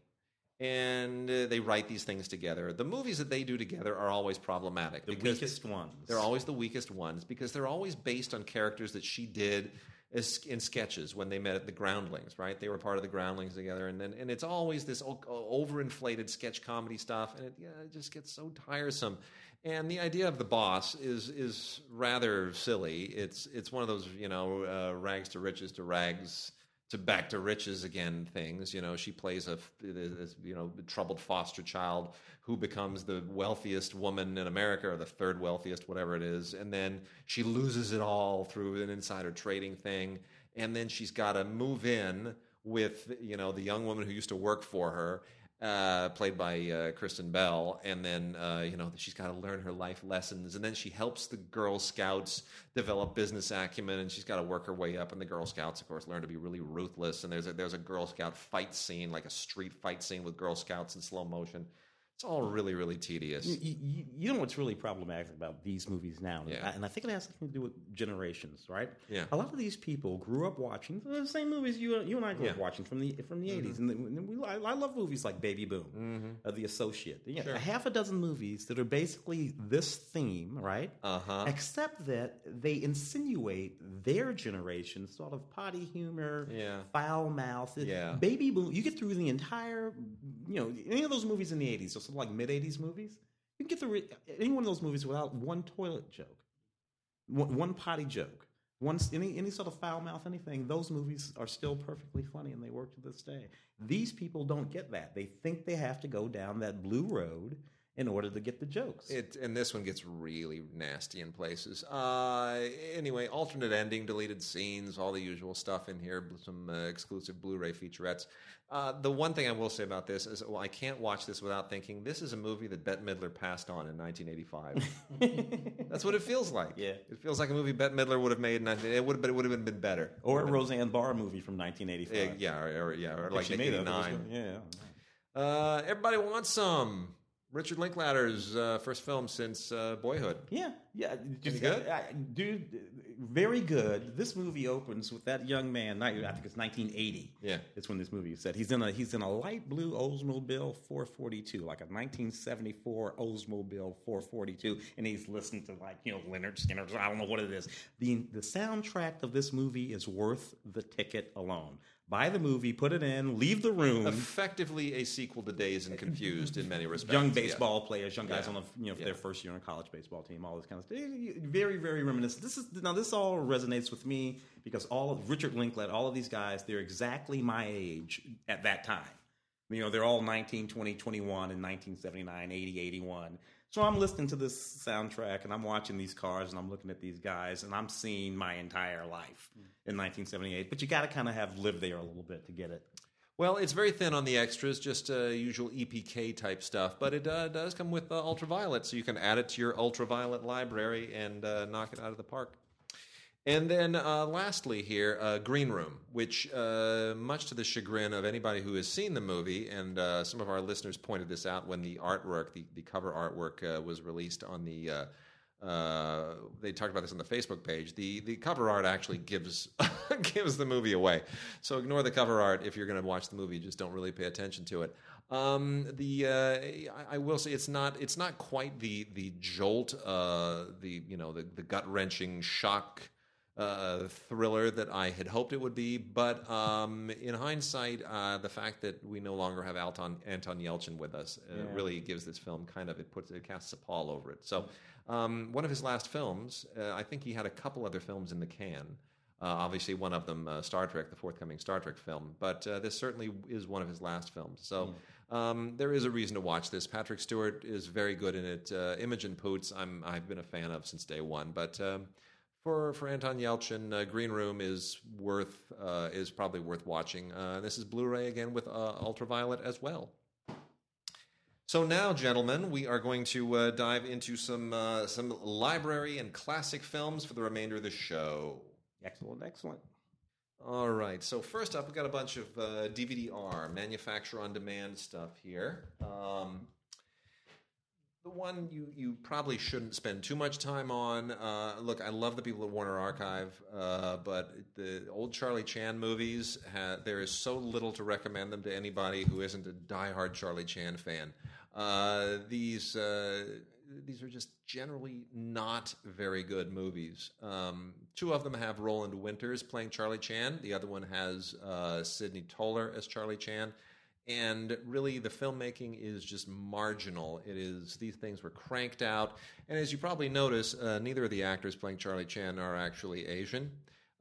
A: and uh, they write these things together. The movies that they do together are always problematic.
B: The weakest ones.
A: they're always the weakest ones because they're always based on characters that she did in sketches when they met at the Groundlings, right? They were part of the Groundlings together, and then and it's always this overinflated sketch comedy stuff, and it, yeah, it just gets so tiresome. And the idea of the boss is is rather silly. It's it's one of those you know uh, rags to riches to rags to back to riches again things. You know, she plays a this, you know troubled foster child who becomes the wealthiest woman in America or the third wealthiest, whatever it is, and then she loses it all through an insider trading thing, and then she's got to move in with you know the young woman who used to work for her. Uh, played by uh, Kristen Bell, and then uh, you know she's got to learn her life lessons, and then she helps the Girl Scouts develop business acumen, and she's got to work her way up. And the Girl Scouts, of course, learn to be really ruthless. And there's a, there's a Girl Scout fight scene, like a street fight scene with Girl Scouts in slow motion. It's all really really tedious.
B: You, you, you know what's really problematic about these movies now, and,
A: Yeah.
B: I, and I think it has something to do with generations, right?
A: Yeah.
B: A lot of these people grew up watching the same movies you you and I grew up watching from the from the 80s, and, the, and we, I, I love movies like Baby Boom, uh, The Associate. Yeah,
A: Sure.
B: a half a dozen movies that are basically this theme, right?
A: Uh huh.
B: Except that they insinuate their generation sort of potty humor,
A: Yeah.
B: foul mouth.
A: Yeah.
B: Baby boom. You get through the entire, you know, any of those movies in the 80s, or like mid 80s movies, you can get through any one of those movies without one toilet joke, one, one potty joke. Once any any sort of foul mouth anything, those movies are still perfectly funny and they work to this day. These people don't get that. They think they have to go down that blue road in order to get the jokes.
A: It and this one gets really nasty in places. Uh, anyway, alternate ending, deleted scenes, all the usual stuff in here. Some uh, exclusive Blu-ray featurettes. Uh, the one thing I will say about this is, well, I can't watch this without thinking this is a movie that Bette Midler passed on in 1985. That's what it feels like.
B: Yeah.
A: it feels like a movie Bette Midler would have made. In 19, it would, but it would have been better.
B: or a Roseanne Barr movie from 1985.
A: Yeah, yeah, or, or yeah, or like
B: she made it, it was
A: '89.
B: Yeah.
A: Uh, everybody wants some. Richard Linklater's uh, first film since uh, Boyhood.
B: Yeah, yeah. Just,
A: good?
B: uh, dude, very good. This movie opens with that young man. I think it's 1980.
A: Yeah.
B: it's when this movie is set. He's in a he's in a light blue Oldsmobile 442, like a 1974 Oldsmobile 442, and he's listening to like you know Lynyrd Skynyrd. I don't know what it is. the The soundtrack of this movie is worth the ticket alone. Buy the movie, put it in, leave the room.
A: effectively a sequel to Dazed and Confused in many respects.
B: young
A: yeah.
B: baseball players, young guys
A: Yeah.
B: on the you know
A: Yeah.
B: their first year on a college baseball team, all this kind of stuff. Very very reminiscent. This is now this all resonates with me because all of Richard Linklater, all of these guys, they're exactly my age at that time. You know, they're all 19, 20, 21 in 1979, 80, 81. So I'm listening to this soundtrack and I'm watching these cars and I'm looking at these guys and I'm seeing my entire life in 1978. But you got to kind of have lived there a little bit to get it.
A: Well, it's very thin on the extras, just uh, usual EPK type stuff, but it uh, does come with uh, ultraviolet, so you can add it to your ultraviolet library and uh, knock it out of the park. And then, uh, lastly, here, uh, Green Room, which, uh, much to the chagrin of anybody who has seen the movie, and uh, some of our listeners pointed this out when the artwork, the, the cover artwork, uh, was released on the. Uh, they talked about this on the Facebook page. The the cover art actually gives gives the movie away. So ignore the cover art if you're going to watch the movie. Just don't really pay attention to it. Um, the uh, I, I will say it's not it's not quite the the jolt, uh, the you know the, the gut wrenching shock uh, thriller that I had hoped it would be. But um, in hindsight, uh, the fact that we no longer have Anton, Anton Yelchin with us uh,
B: Yeah.
A: really gives this film kind of it puts it casts a pall over it. So um, one of his last films, uh, I think he had a couple other films in the can. Uh, obviously, one of them, uh, Star Trek, the forthcoming Star Trek film. But uh, this certainly is one of his last films. So um, there is a reason to watch this. Patrick Stewart is very good in it. Uh, Imogen Poots, I'm I've been a fan of since day one. But um, for for Anton Yelchin, uh, Green Room is worth uh, is probably worth watching. Uh, this is Blu-ray again with uh, Ultraviolet as well. So now, gentlemen, we are going to uh, dive into some uh, some library and classic films for the remainder of the show.
B: Excellent, excellent.
A: All right. So first up, we've got a bunch of uh, DVD-R, manufacturer-on-demand stuff here. Um, the one you, you probably shouldn't spend too much time on. Uh, look, I love the people at Warner Archive, uh, but the old Charlie Chan movies, ha- there is so little to recommend them to anybody who isn't a diehard Charlie Chan fan. Uh, these uh, these are just generally not very good movies. Um, two of them have Roland Winters playing Charlie Chan. The other one has uh, Sidney Toler as Charlie Chan. And really, the filmmaking is just marginal. It is these things were cranked out, and as you probably notice, uh, neither of the actors playing Charlie Chan are actually Asian,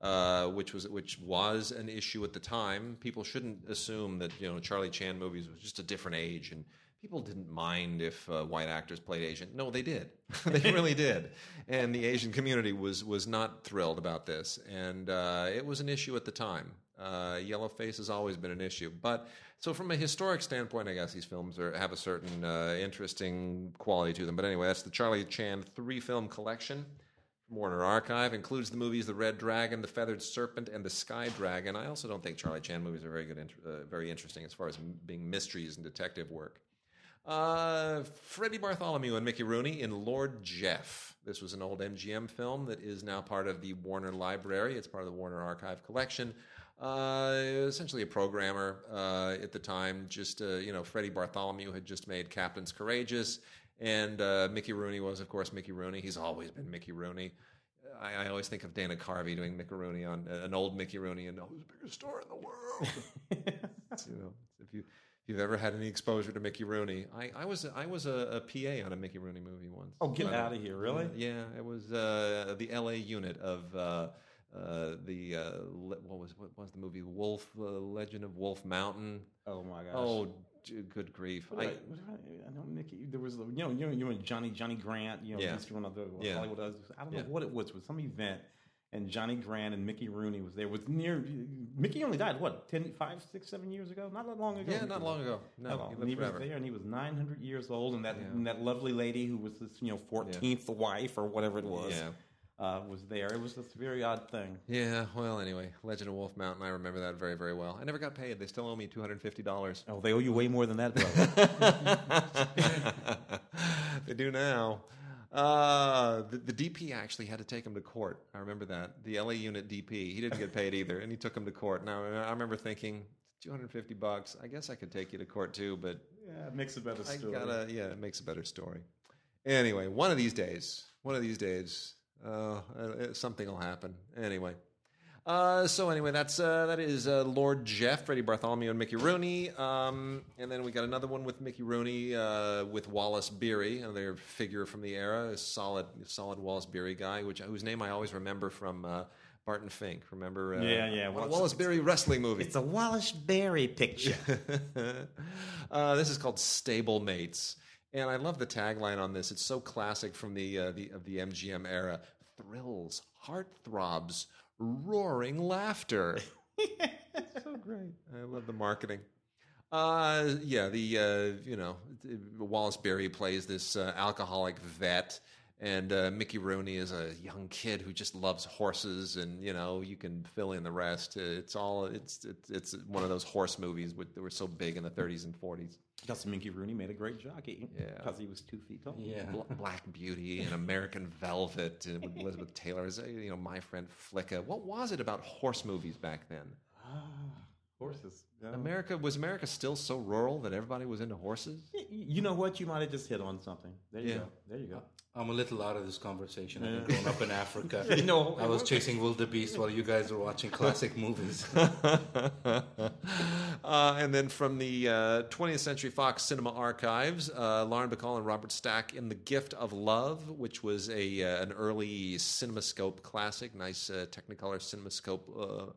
A: uh, which was which was an issue at the time. People shouldn't assume that you know Charlie Chan movies was just a different age and people didn't mind if uh, white actors played Asian. No, they did. they really did. And the Asian community was was not thrilled about this, and uh, it was an issue at the time. Uh, yellow face has always been an issue, but so from a historic standpoint, I guess these films are, have a certain uh, interesting quality to them. But anyway, that's the Charlie Chan three film collection. from Warner Archive includes the movies The Red Dragon, The Feathered Serpent, and The Sky Dragon. I also don't think Charlie Chan movies are very good, uh, very interesting as far as m- being mysteries and detective work. Uh, Freddie Bartholomew and Mickey Rooney in Lord Jeff. This was an old MGM film that is now part of the Warner Library. It's part of the Warner Archive collection. Uh, essentially a programmer uh, at the time. Just uh, you know, Freddie Bartholomew had just made Captain's Courageous, and uh, Mickey Rooney was, of course, Mickey Rooney. He's always been Mickey Rooney. I, I always think of Dana Carvey doing Mickey Rooney on uh, an old Mickey Rooney, and oh, who's the biggest star in the world? you know, if you if you've ever had any exposure to Mickey Rooney, I, I was I was a, a PA on a Mickey Rooney movie once.
B: Oh, get out of here! Really?
A: Yeah, it was uh, the L.A. unit of uh, the uh, le- what was what was the movie Wolf uh, Legend of Wolf Mountain.
B: Oh my gosh!
A: Oh, d- good grief! I,
B: I, what I, I know Mickey. There was, you know, you know, you know, Johnny Johnny Grant. You know,
A: Yeah.
B: he's one of the
A: Yeah.
B: Hollywood. I don't know
A: Yeah.
B: what it was. It was some event, and Johnny Grant and Mickey Rooney was there. Was near. Mickey only died what 10, 5, 6, 7 years ago? Not that long ago.
A: yeah, not long ago. No,
B: Not
A: he
B: long.
A: lived
B: And he was there, and he was nine hundred years old, and that
A: Yeah.
B: and that lovely lady who was this, you know, fourteenth wife or whatever it was,
A: Yeah.
B: Uh, was there. It was this very odd thing.
A: Yeah, well, anyway, Legend of Wolf Mountain. I remember that very, very well. I never got paid. They still owe me two hundred fifty dollars.
B: Oh, they owe you way more than that, brother.
A: they do now. Uh, the, the DP actually had to take him to court. I remember that. The LA unit DP. He didn't get paid either, and he took him to court. Now I remember thinking, two hundred fifty bucks. I guess I could take you to court too, but
B: yeah, it makes a better
A: I gotta. Yeah, it makes a better story. Anyway, one of these days, one of these days, uh, uh, something will happen. Anyway. Uh, so anyway, that's uh, that is uh, Lord Jeff, Freddie Bartholomew, and Mickey Rooney, um, and then we got another one with Mickey Rooney uh, with Wallace Beery, another figure from the era, a solid, solid Wallace Beery guy, which whose name I always remember from uh, Barton Fink. Remember? Uh,
B: Yeah, yeah,
A: Wallace,
B: Wallace-
A: Beery wrestling movie.
B: It's a Wallace Beery picture.
A: uh, this is called Stable Mates, and I love the tagline on this. It's so classic from the uh, the of the MGM era: thrills, heart throbs, roaring laughter. so great. I love the marketing. Uh, yeah, the uh, you know Wallace Beery plays this uh, alcoholic vet, and uh, Mickey Rooney is a young kid who just loves horses, and you know you can fill in the rest. Uh, It's all it's it's, it's one of those horse movies that were so big in the 30s and 40s.
B: Because Mickey Rooney made a great jockey.
A: Yeah.
B: Because he was two feet tall.
C: Yeah.
A: Bla- Black Beauty and American Velvet and Elizabeth Taylor, is, uh, you know, My Friend Flicka. What was it about horse movies back then?
B: Ah, Horses. Yeah.
A: America was America still so rural that everybody was into horses?
B: You know what? You might have just hit on something. There you
A: Yeah.
B: go. There you go.
C: I'm a little out of this conversation. I've been growing up in Africa.
B: You know,
C: I was chasing wildebeest while you guys were watching classic movies.
A: uh, and then from the uh, 20th Century Fox Cinema Archives, uh, Lauren Bacall and Robert Stack in The Gift of Love, which was a uh, an early CinemaScope classic, nice uh, Technicolor CinemaScope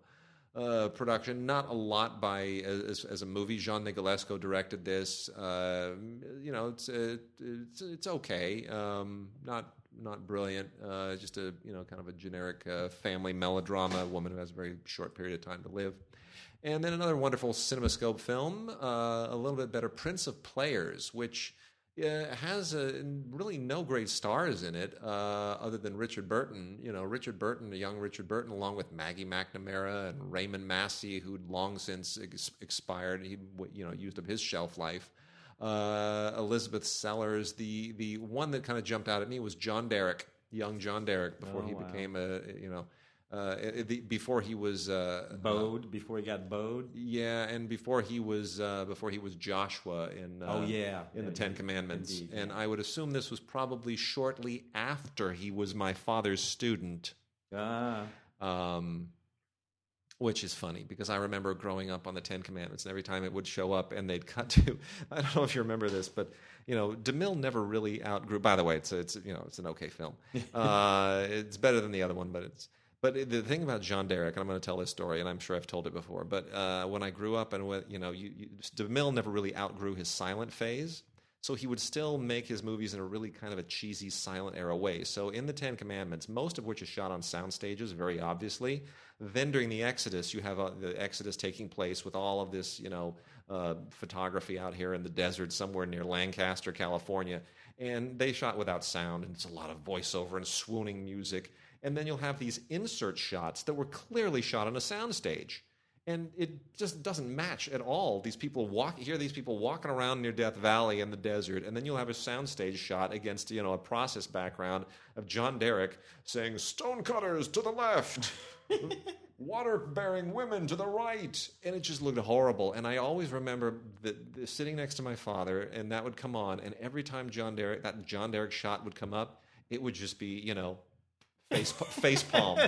A: uh, production. Not a lot by as, as a movie. Jean Negulesco directed this. Uh, you know, it's uh, it's, it's okay. Um, not not brilliant. Uh, just a you know kind of a generic uh, family melodrama. A woman who has a very short period of time to live. And then another wonderful CinemaScope film, uh, a little bit better, Prince of Players, which uh, has uh really no great stars in it uh, other than Richard Burton. You know, Richard Burton, a young Richard Burton, along with Maggie McNamara and Raymond Massey, who'd long since ex- expired. He, you know, used up his shelf life. Uh, Elizabeth Sellars. The the one that kind of jumped out at me was John Derek, young John Derek, before
B: Oh,
A: he
B: wow.
A: became a you know. Uh, the, before he was uh,
B: bowed before he got bowed.
A: yeah, and before he was uh, before he was Joshua in uh,
B: Oh, yeah.
A: in the
B: Yeah,
A: Ten. Commandments,
B: Indeed,
A: and I would assume this was probably shortly after he was my father's student,
B: Ah,
A: um, which is funny because I remember growing up on the Ten Commandments, and every time it would show up, and they'd cut to I don't know if you remember this, but you know Demille never really outgrew. By the way, it's a, it's you know it's an okay film. uh, it's better than the other one, but it's. But the thing about John Derek, and I'm going to tell this story, and I'm sure I've told it before. But uh, when I grew up, and when, you know, you, you, Demille never really outgrew his silent phase, so he would still make his movies in a really kind of a cheesy silent era way. So in the Ten Commandments, most of which is shot on sound stages, very obviously. Then during the Exodus, you have uh, the Exodus taking place with all of this, you know, uh, photography out here in the desert somewhere near Lancaster, California, and they shot without sound, and it's a lot of voiceover and swooning music. And then you'll have these insert shots that were clearly shot on a soundstage and it just doesn't match at all. These people walk here, these people walking around near Death Valley in the desert, and then you'll have a soundstage shot against you know a process background of John Derek saying "stonecutters to the left." Water bearing women to the right. And it just looked horrible. And I always remember that sitting next to my father, and that would come on. And every time John Derek, that John Derek shot would come up, it would just be, you know, face face palm.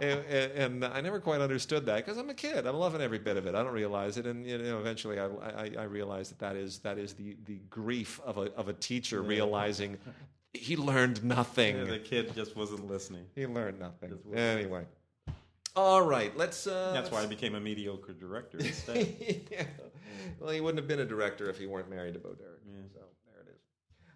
A: and, and, I never quite understood that because I'm a kid. I'm loving every bit of it. I don't realize it, and you know, eventually I, I, I realized that that is that is the, the grief of a of a teacher realizing he learned nothing.
B: yeah, the kid just wasn't listening.
A: he learned nothing. Anyway, all right. Let's. Uh,
B: That's why I became a mediocre director instead.
A: yeah. Well, he wouldn't have been a director if he weren't married to Bo Derek.
B: Yeah.
A: So there it is.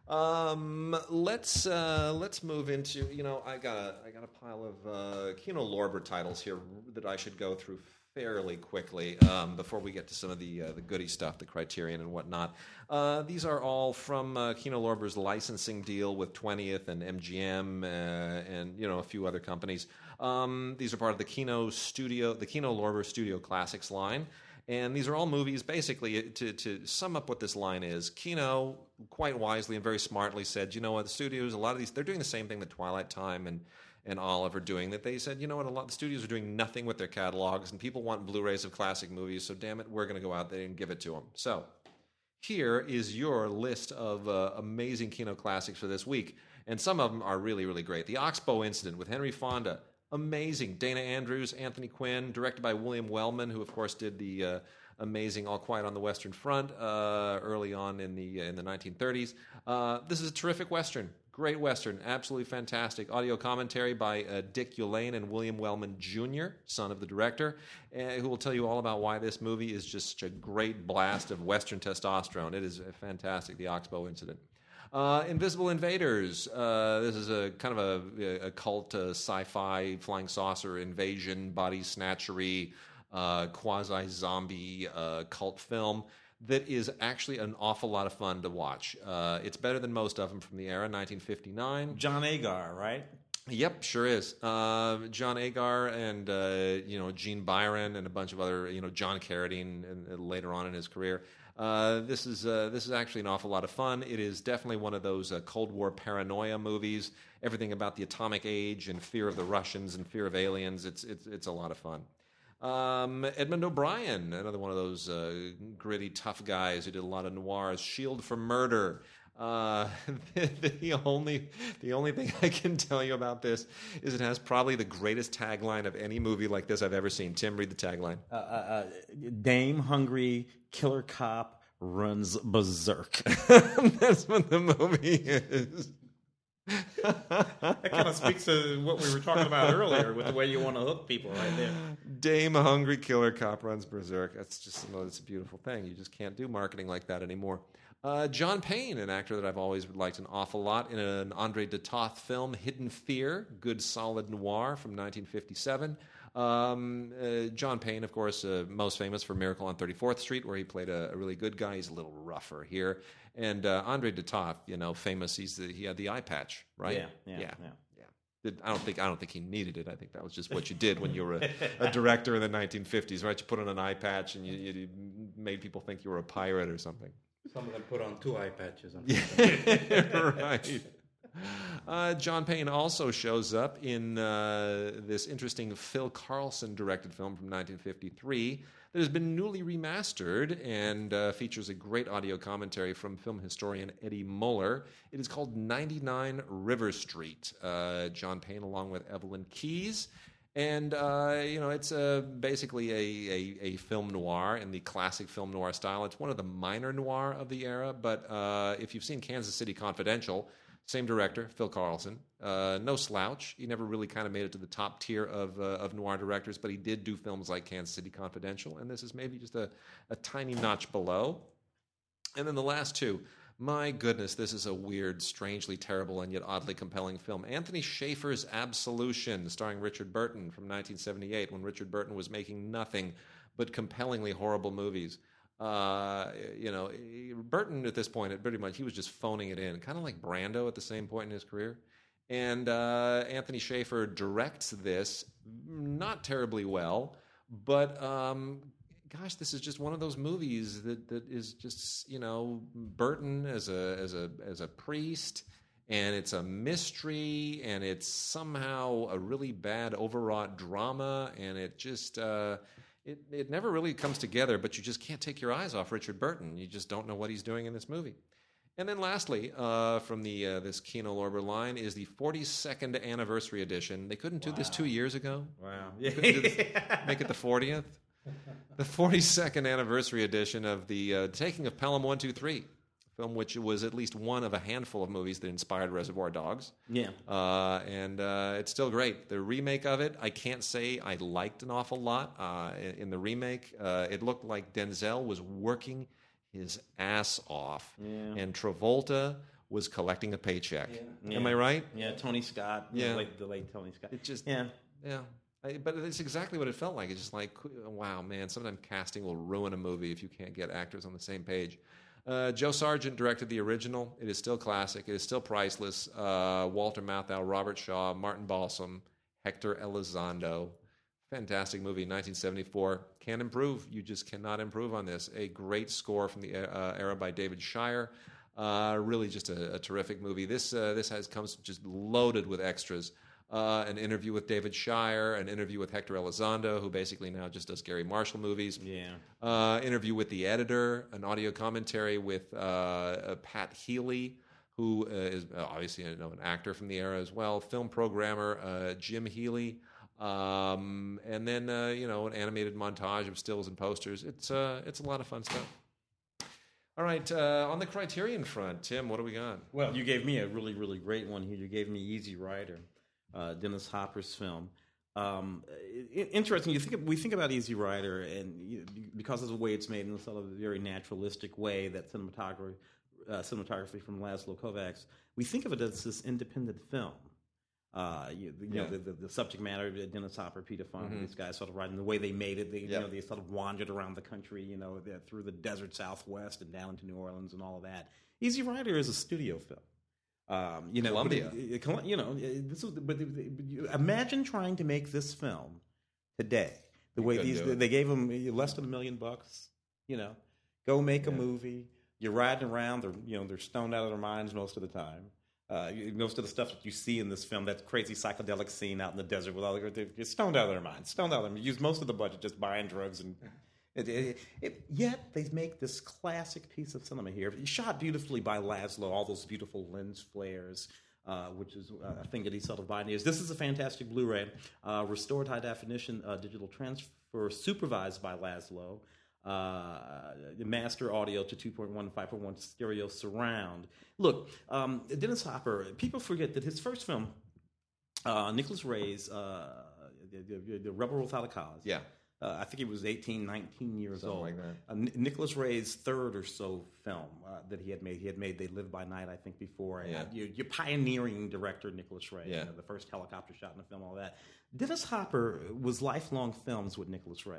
A: Um, let's uh, let's move into you know I got a I got a pile of uh, Kino Lorber titles here that I should go through fairly quickly um, before we get to some of the uh, the goody stuff, the Criterion and whatnot. Uh, these are all from uh, Kino Lorber's licensing deal with 20th and MGM uh, and you know a few other companies. Um, these are part of the Kino Studio, the Kino Lorber Studio Classics line. And these are all movies, basically, to, to sum up what this line is. Kino, quite wisely and very smartly, said, you know what, the studios, a lot of these, they're doing the same thing that Twilight Time and, and Olive are doing, that they said, you know what, a lot of the studios are doing nothing with their catalogs, and people want Blu rays of classic movies, so damn it, we're going to go out there and give it to them. So, here is your list of uh, amazing Kino classics for this week. And some of them are really, really great. The Oxbow Incident with Henry Fonda. Amazing. Dana Andrews, Anthony Quinn, directed by William Wellman, who, of course, did the uh, amazing All Quiet on the Western Front uh, early on in the, in the 1930s. Uh, this is a terrific Western. Great Western. Absolutely fantastic. Audio commentary by uh, Dick Ulane and William Wellman Jr., son of the director, uh, who will tell you all about why this movie is just such a great blast of Western testosterone. It is fantastic, the Oxbow Incident. Uh, Invisible Invaders. Uh, this is a kind of a, a cult uh, sci-fi flying saucer invasion, body snatchery, uh, quasi zombie uh, cult film that is actually an awful lot of fun to watch. Uh, it's better than most of them from the era, 1959.
B: John Agar, right?
A: Yep, sure is. Uh, John Agar and uh, you know Jean Byron and a bunch of other you know John Carradine and, and later on in his career. Uh, this is uh, this is actually an awful lot of fun. It is definitely one of those uh, Cold War paranoia movies. Everything about the atomic age and fear of the Russians and fear of aliens. It's it's it's a lot of fun. Um, Edmund O'Brien, another one of those uh, gritty, tough guys who did a lot of noirs. Shield for Murder. Uh, the, the only the only thing I can tell you about this is it has probably the greatest tagline of any movie like this I've ever seen. Tim, read the tagline.
B: Uh, uh, uh, Dame hungry killer cop runs berserk.
A: That's what the movie is.
B: That kind of speaks to what we were talking about earlier with the way you want to hook people right there.
A: Dame a hungry killer cop runs berserk. That's just you know, it's a beautiful thing. You just can't do marketing like that anymore. Uh, John Payne, an actor that I've always liked an awful lot, in an Andre de Toth film, Hidden Fear, good solid noir from 1957. Um, uh, John Payne, of course, uh, most famous for Miracle on 34th Street, where he played a, a, really good guy. He's a little rougher here. And uh, Andre de Toth, you know, famous. He's the, he had the eye patch, right?
B: Yeah, yeah, yeah.
A: yeah. Did, I don't think I don't think he needed it. I think that was just what you did when you were a, a director in the 1950s, right? You put on an eye patch and you, you made people think you were a pirate or something.
C: Some of them put on two eye patches.
A: Yeah, right. Uh, John Payne also shows up in uh, this interesting Phil Karlson directed film from 1953 that has been newly remastered and uh, features a great audio commentary from film historian Eddie Muller. It is called 99 River Street. Uh, John Payne, along with Evelyn Keyes. And uh, you know, it's a, basically a, a, a, film noir in the classic film noir style. It's one of the minor noir of the era. But uh, if you've seen Kansas City Confidential, same director, Phil Karlson. Uh, no slouch. He never really kind of made it to the top tier of, uh, of noir directors, but he did do films like Kansas City Confidential, and this is maybe just a, a tiny notch below. And then the last two. My goodness, this is a weird, strangely terrible, and yet oddly compelling film. Anthony Shaffer's Absolution, starring Richard Burton from 1978, when Richard Burton was making nothing but compellingly horrible movies. Uh, you know, Burton at this point, pretty much, he was just phoning it in, kind of like Brando at the same point in his career. And uh, Anthony Shaffer directs this not terribly well, but um, gosh, this is just one of those movies that, that is just you know Burton as a as a as a priest, and it's a mystery, and it's somehow a really bad overwrought drama, and it just. Uh, it, it never really comes together, but you just can't take your eyes off Richard Burton. You just don't know what he's doing in this movie. And then lastly, uh, from the uh, this Kino Lorber line is the 42nd anniversary edition. They couldn't do wow. this two years ago.
B: Wow!
A: Yeah. make it the 40th. The 42nd anniversary edition of the uh, Taking of Pelham 123 film, which was at least one of a handful of movies that inspired Reservoir Dogs.
B: Yeah.
A: Uh, and uh, it's still great. The remake of it, I can't say I liked an awful lot. Uh, in, in, the remake, uh, it looked like Denzel was working his ass off,
B: yeah.
A: and Travolta was collecting a paycheck.
B: Yeah.
A: Am I right?
B: Yeah, Tony Scott.
A: Yeah.
B: The late, the late Tony Scott.
A: It just,
B: yeah.
A: Yeah. I, but it's exactly what it felt like. It's just like, wow, man, sometimes casting will ruin a movie if you can't get actors on the same page. Uh, Joe Sargent directed the original. It is still classic. It is still priceless. Uh, Walter Matthau, Robert Shaw, Martin Balsam, Hector Elizondo. Fantastic movie, 1974. Can't improve. You just cannot improve on this. A great score from the uh, era by David Shire. Uh, really, just a, a, terrific movie. This uh, this has comes just loaded with extras uh, an interview with David Shire, an interview with Hector Elizondo, who basically now just does Garry Marshall movies.
B: Yeah.
A: Uh, interview with the editor, an audio commentary with uh, uh Pat Healy, who uh, is uh, obviously you know, an actor from the era as well. Film programmer Jim Healy. Um, and then you know an animated montage of stills and posters. It's it's a lot of fun stuff. All right, uh, on the Criterion front, Tim, what do we got?
B: Well, you gave me a really, really great one here. You gave me Easy Rider uh, Dennis Hopper's film. Um, interesting. You think we think about Easy Rider, and you, because of the way it's made in a sort of very naturalistic way, that cinematography, uh, cinematography from Laszlo Kovacs, we think of it as this independent film. Uh, you, you yeah. know, the, the, the, subject matter, of Dennis Hopper, Peter Fonda, mm-hmm. these guys sort of writing the way they made it. They, yep. you know, they sort of wandered around the country, you know, through the desert Southwest and down to New Orleans and all of that. Easy Rider is a studio film. Um, you know,
A: Columbia.
B: It, it, you know, this was. But imagine trying to make this film today. The way these they gave them less than a million bucks. You know, go make yeah. a movie. You're riding around. They're you know they're stoned out of their minds most of the time. Uh, most of the stuff that you see in this film, that crazy psychedelic scene out in the desert with all the they're stoned out of their minds, stoned out of their minds. Use most of the budget just buying drugs and. It, it, it, yet they make this classic piece of cinema here, shot beautifully by Laszlo. All those beautiful lens flares, uh, which is uh, a thing that he sort of pioneers. This is a fantastic Blu-ray, uh, restored high definition uh, digital transfer, supervised by Laszlo. Uh, master audio to 2.1 5.1 stereo surround. Look, um, Dennis Hopper. People forget that his first film, Nicholas Ray's the, the, the Rebel Without a Cause.
A: Yeah.
B: Uh, I think he was 18, 19 years
A: Something
B: old.
A: like that.
B: Uh, Ni- Nicholas Ray's third or so film uh, that he had made. He had made They Live by Night, I think, before. And,
A: Yeah.
B: uh, you're, you're pioneering director Nicholas Ray. you
A: Yeah.
B: know, the first helicopter shot in the film, all that. Dennis Hopper was lifelong films with Nicholas Ray.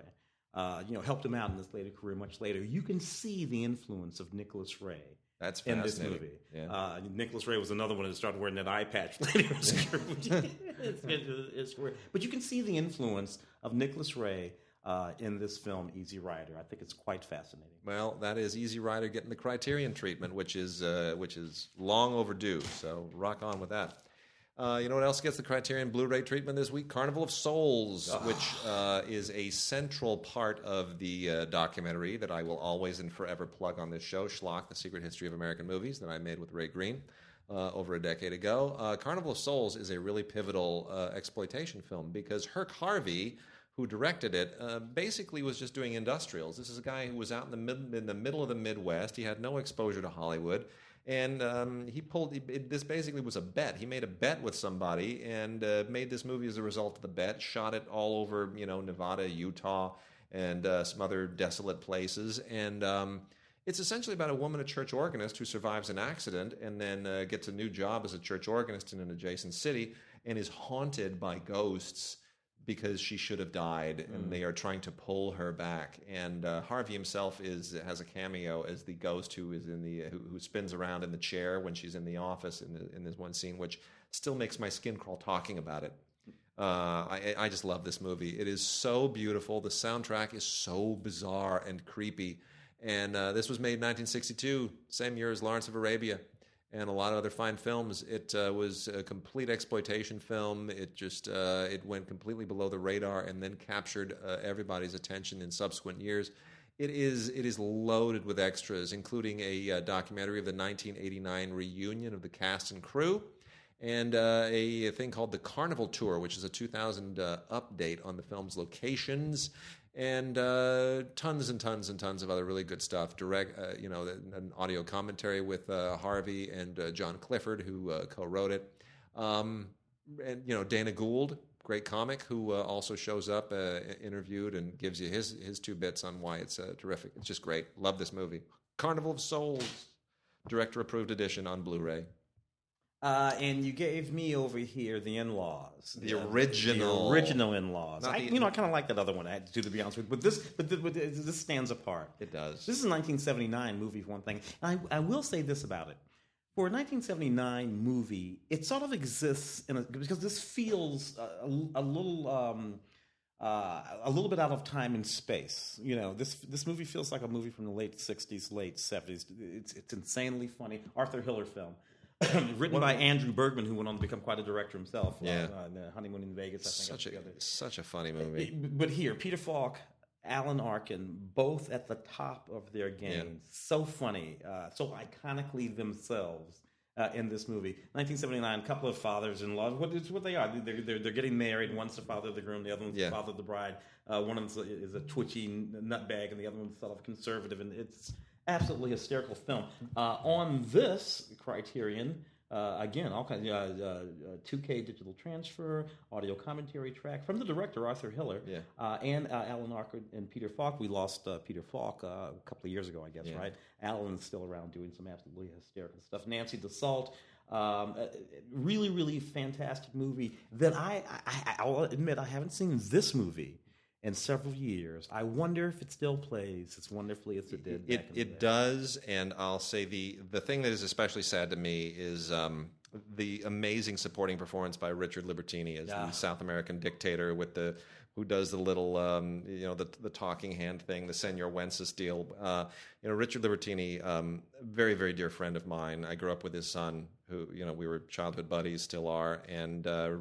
B: Uh, you know, helped him out in his later career much later. You can see the influence of Nicholas Ray
A: That's
B: in this movie.
A: Yeah.
B: Uh, Nicholas Ray was another one that started wearing that eye patch later in his career. It's- it's- it's weird. But you can see the influence of Nicholas Ray uh, in this film, Easy Rider. I think it's quite fascinating.
A: Well, that is Easy Rider getting the Criterion treatment, which is uh, which is long overdue. So rock on with that. Uh, you know what else gets the Criterion Blu-ray treatment this week? Carnival of Souls, which uh, is a central part of the uh, documentary that I will always and forever plug on this show, Schlock: The Secret History of American Movies, that I made with Ray Greene uh, over a decade ago. Uh, Carnival of Souls is a really pivotal uh, exploitation film because Herk Harvey, who directed it, uh, basically was just doing industrials. This is a guy who was out in the mid, in the middle of the Midwest. He had no exposure to Hollywood, and um, he pulled. It, this basically was a bet. He made a bet with somebody and uh, made this movie as a result of the bet. Shot it all over, you know, Nevada, Utah, and uh, some other desolate places, and. Um, it's essentially about a woman, a church organist, who survives an accident and then uh, gets a new job as a church organist in an adjacent city and is haunted by ghosts because she should have died and they are trying to pull her back. And uh, Harvey himself is has a cameo as the ghost who is in the who, who spins around in the chair when she's in the office in, the, in this one scene, which still makes my skin crawl talking about it. Uh, I, I just love this movie. It is so beautiful. The soundtrack is so bizarre and creepy. And uh, this was made in 1962, same year as Lawrence of Arabia and a lot of other fine films. It uh, was a complete exploitation film. It just uh, it went completely below the radar and then captured uh, everybody's attention in subsequent years. It is it is loaded with extras, including a uh, documentary of the 1989 reunion of the cast and crew and uh, a, thing called the Carnival Tour, which is a 2000 uh, update on the film's locations, and uh, tons and tons and tons of other really good stuff. Direct, uh, you know, an audio commentary with uh, Harvey and uh, John Clifford, who uh, co-wrote it, um, and you know Dana Gould, great comic, who uh, also shows up, interviewed, and gives you his his two bits on why it's terrific. It's just great. Love this movie. Carnival of Souls, director approved edition on Blu-ray.
B: Uh, and you gave me over here the in-laws,
A: The original.
B: the original in-laws. I,
A: the-
B: you know, I kind of like that other one. I had to, to be honest with, you. but this, but, th- but this stands apart.
A: It does.
B: This is a 1979 movie, for one thing. And I, I will say this about it. For a 1979 movie, it sort of exists in a, because this feels a, a, a little um, uh, a little bit out of time and space. You know, this this movie feels like a movie from the late 60s, late 70s. It's it's insanely funny. Arthur Hiller film. Written by Andrew Bergman, who went on to become quite a director himself.
A: Yeah.
B: uh, in, uh, Honeymoon in Vegas. I think.
A: such a such a funny movie.
B: But here, Peter Falk, Alan Arkin, both at the top of their game. So funny, uh, so iconically themselves uh, in this movie. 1979, couple of fathers-in-law. What is what they are? They're, they're, they're getting married. One's the father of the groom. The other one's
A: Yeah.
B: the father of the bride. Uh, one of them is a twitchy nutbag, and the other one's sort of conservative. And it's absolutely hysterical film. Uh, on this criterion. Uh, again, all kinds, uh, uh, uh, 2K digital transfer, audio commentary track from the director Arthur Hiller,
A: Yeah.
B: uh, and uh, Alan Arkin and Peter Falk. We lost uh, Peter Falk uh, a couple of years ago, I guess,
A: Yeah.
B: right? Alan's still around doing some absolutely hysterical stuff. Nancy Dussault, um, uh, really, really fantastic movie that I, I, I'll admit I haven't seen this movie in several years. I wonder if it still plays as wonderfully as it did.
A: It
B: back in the
A: it does, and I'll say the the thing that is especially sad to me is um, the amazing supporting performance by Richard Libertini as
B: Yeah.
A: the South American dictator with the who does the little, um, you know, the the talking hand thing, the Senor Wences deal. Uh, you know, Richard Libertini, um, very very dear friend of mine. I grew up with his son, who you know we were childhood buddies, still are, and uh,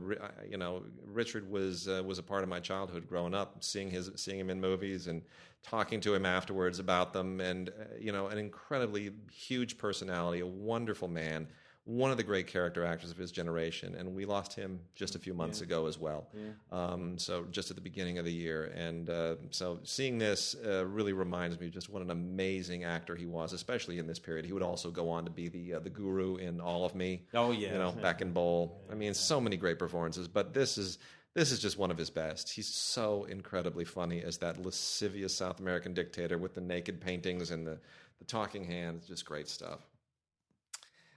A: you know Richard was uh, was a part of my childhood growing up, seeing his seeing him in movies and talking to him afterwards about them, and uh, you know an incredibly huge personality, a wonderful man. One of the great character actors of his generation, and we lost him just a few months ago as well. Um, so just at the beginning of the year, and uh, so seeing this uh, really reminds me just what an amazing actor he was, especially in this period. He would also go on to be the uh, the guru in All of Me.
B: Oh, yeah.
A: you know, back in Bowl. I mean, so many great performances, but this is this is just one of his best. He's so incredibly funny as that lascivious South American dictator with the naked paintings and the the talking hands. Just great stuff.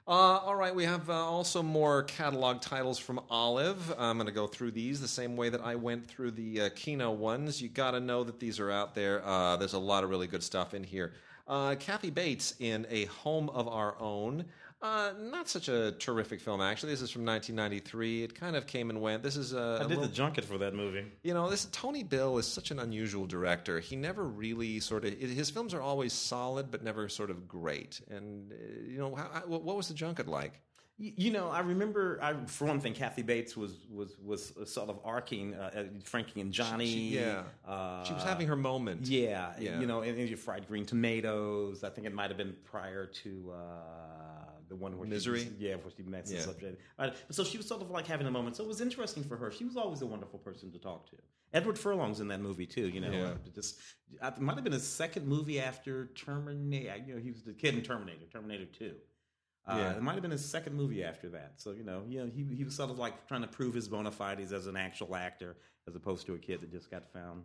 A: Uh, all right, we have uh, also more catalog titles from Olive. I'm going to go through these the same way that I went through the uh, Kino ones. You got to know that these are out there. Uh, there's a lot of really good stuff in here. Uh, Kathy Bates in A Home of Our Own. Uh, not such a terrific film, actually. This is from 1993. It kind of came and went. This is uh,
B: I
A: a
B: did
A: little-
B: the junket for that movie.
A: you know, this Tony Bill is such an unusual director. He never really sort of his films are always solid, but never sort of great. And uh, you know, how, how- what was the junket like?
B: You know, I remember. I, for one thing, Kathy Bates was was was sort of arcing uh, uh, Frankie and Johnny.
A: She- yeah.
B: uh,
A: She was having her moment.
B: Yeah,
A: Yeah.
B: you know, and, and you fried green tomatoes. I think it might have been prior to uh, the one where
A: Misery?
B: She, yeah, where she met
A: Yeah.
B: the subject. Right. So she was sort of like having a moment. So it was interesting for her. She was always a wonderful person to talk to. Edward Furlong's in that movie too. You know,
A: Yeah.
B: uh, just uh, it might have been his second movie after Terminator. You know, he was the kid in Terminator, Terminator Two. Uh,
A: Yeah.
B: It might have been his second movie after that. So you know, you know, he he was sort of like trying to prove his bona fides as an actual actor, as opposed to a kid that just got found.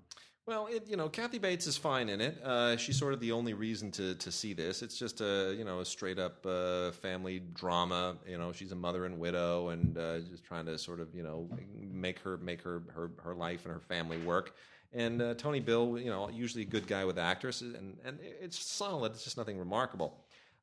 A: Well, it, you know, Kathy Bates is fine in it. Uh, she's sort of the only reason to to see this. It's just a you know a straight up uh, family drama. You know, she's a mother and widow, and uh, just trying to sort of you know make her make her her, her life and her family work. And uh, Tony Bill, you know, usually a good guy with actresses, and and it's solid. It's just nothing remarkable.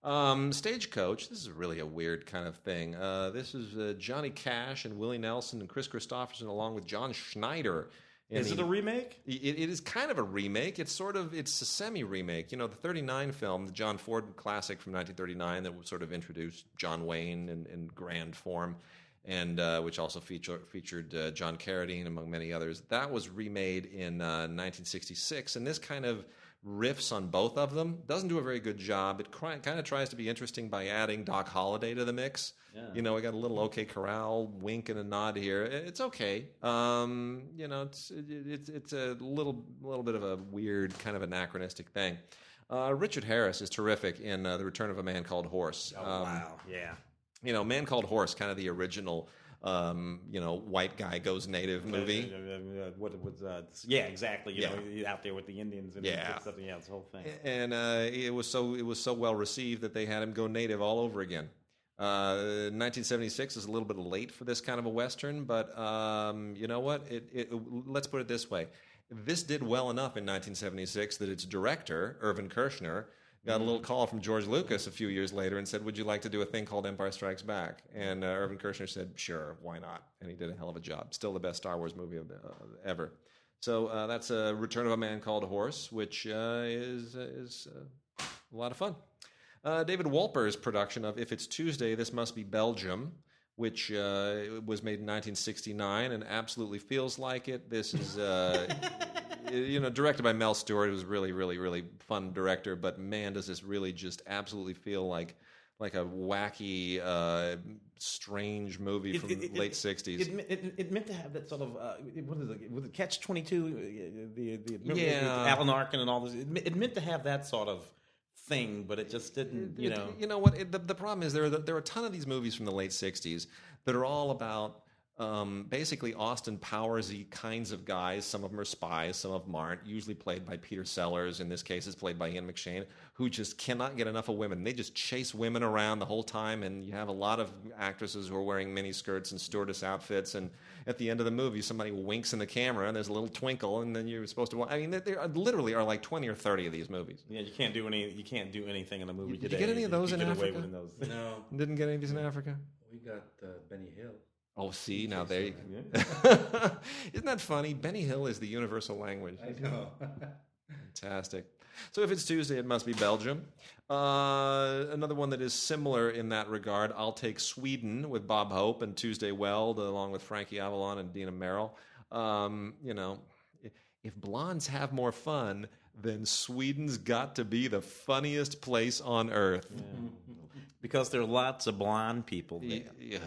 A: Um, Stagecoach. This is really a weird kind of thing. Uh, this is uh, Johnny Cash and Willie Nelson and Kris Kristofferson along with John Schneider.
B: Is it a remake?
A: it, it is kind of a remake. It's sort of it's a semi remake. You know, the '39 film, the John Ford classic from 1939, that was sort of introduced John Wayne in, in grand form, and uh, which also feature, featured uh, John Carradine among many others. That was remade in uh, 1966, and this kind of riffs on both of them. Doesn't do a very good job. It kind of tries to be interesting by adding Doc Holliday to the mix. You know, we got a little OK Corral wink and a nod here. It's okay. Um, you know, it's it, it's it's a little little bit of a weird kind of anachronistic thing. Uh, Richard Harris is terrific in uh, The Return of a Man Called Horse. Um,
B: wow. Yeah.
A: You know, Man Called Horse, kind of the original. Um, you know, white guy goes native movie.
B: Uh, what was? Uh, yeah, exactly. You
A: Yeah.
B: know, out there with the Indians and
A: Yeah.
B: stuff. Yeah, this whole thing.
A: and uh, it was so it was so well received that they had him go native all over again. Uh, 1976 is a little bit late for this kind of a western, but um, you know what? It, it, let's put it this way: this did well enough in 1976 that its director Irvin Kershner got a little call from George Lucas a few years later and said, "Would you like to do a thing called Empire Strikes Back?" And uh, Irvin Kershner said, "Sure, why not?" And he did a hell of a job. Still the best Star Wars movie of, uh, ever. So uh, that's a Return of a Man Called Horse, which uh, is is uh, a lot of fun. Uh, David Wolper's production of If It's Tuesday, This Must Be Belgium, which uh, was made in 1969 and absolutely feels like it. This is, uh, you know, directed by Mel Stuart, who's a really, really, really fun director. But man, does this really just absolutely feel like like a wacky, uh, strange movie
B: It-
A: from
B: it- it-
A: late 60s.
B: It, it, meant to have that sort of uh, what is it? Was it Catch Twenty Two? The the remember
A: Yeah.
B: Alan Arkin and all this. It, it meant to have that sort of thing, but it just didn't. You know.
A: you know what? It, the, the problem is there are there are a ton of these movies from the late '60s that are all about um, basically Austin Powersy kinds of guys. Some of them are spies, some of them aren't. Usually played by Peter Sellers. In this case, it's played by Ian McShane, who just cannot get enough of women. They just chase women around the whole time, and you have a lot of actresses who are wearing mini skirts and stewardess outfits. And at the end of the movie, somebody winks in the camera, and there's a little twinkle, and then you're supposed to. wa- I mean, there- there are, literally are like twenty or thirty of these movies.
B: Yeah, you can't do any. You can't do anything in a movie
A: Did you get any of those
B: you
A: in
B: get
A: Africa?
B: with those.
C: No,
A: Didn't get any of these in Africa.
C: we got uh, Benny Hill.
A: Oh, see now there you
B: Yeah.
A: go. Isn't that funny? Benny Hill is the universal language.
C: I know.
A: Fantastic. So if it's Tuesday, it must be Belgium. Uh, another one that is similar in that regard. I'll take Sweden with Bob Hope and Tuesday Weld, along with Frankie Avalon and Dina Merrill. Um, you know, if blondes have more fun, then Sweden's got to be the funniest place on earth.
B: because there are lots of blonde people there.
A: Yeah,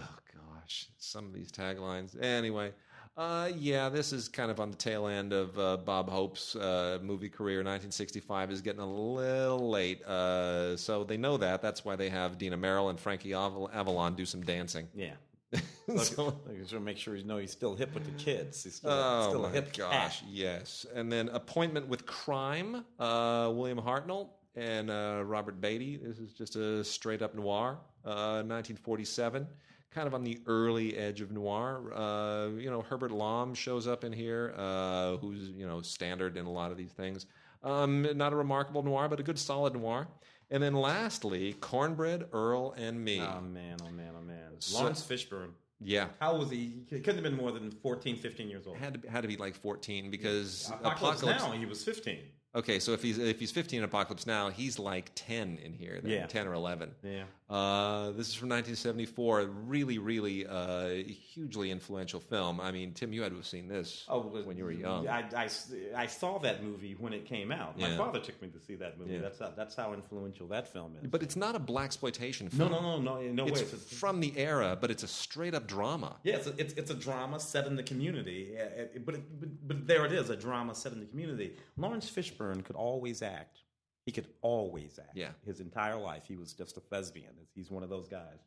A: gosh, some of these taglines. Anyway, uh, yeah, this is kind of on the tail end of uh, Bob Hope's uh, movie career. 1965 is getting a little late, uh, so they know that. That's why they have Dina Merrill and Frankie Aval- Avalon do some dancing.
B: Yeah.
A: So-
B: just to make sure you know he's still hip with the kids. He's still,
A: Oh
B: still a hip
A: gosh,
B: cat.
A: yes. And then Appointment with Crime, uh, William Hartnell and uh, Robert Beatty. This is just a straight up noir, uh, 1947. Kind of on the early edge of noir. Uh, you know, Herbert Lom shows up in here, uh, who's you know standard in a lot of these things. Um, not a remarkable noir, but a good solid noir. And then lastly, Cornbread, Earl, and Me.
B: Oh man, oh man, oh man.
A: So-
B: Laurence Fishburne.
A: yeah,
B: How old was he? He couldn't have been more than 14, 15 years old.
A: had to be, had to be like 14 because
B: Apocalypse, Now, he was 15.
A: Okay, so if he's if he's 15 in Apocalypse Now, he's like 10 in here, then,
B: Yeah.
A: 10 or 11.
B: Yeah.
A: Uh, this is from 1974. Really, really uh, hugely influential film. I mean, Tim, you had to have seen this
B: Oh,
A: when you were young.
B: I, I, I saw that movie when it came out. My
A: Yeah.
B: father took me to see that movie.
A: Yeah.
B: That's how, that's how influential that film is.
A: But it's not a black exploitation
B: no,
A: film.
B: no, no, no, no
A: It's
B: way. It's
A: from the era, but it's a straight up drama.
B: yeah, it's a, it's, it's a drama set in the community. Uh, uh, But, it, but but there it is, a drama set in the community. Laurence Fishburne could always act. He could always act.
A: Yeah.
B: His entire life, he was just a thespian. He's one of those guys.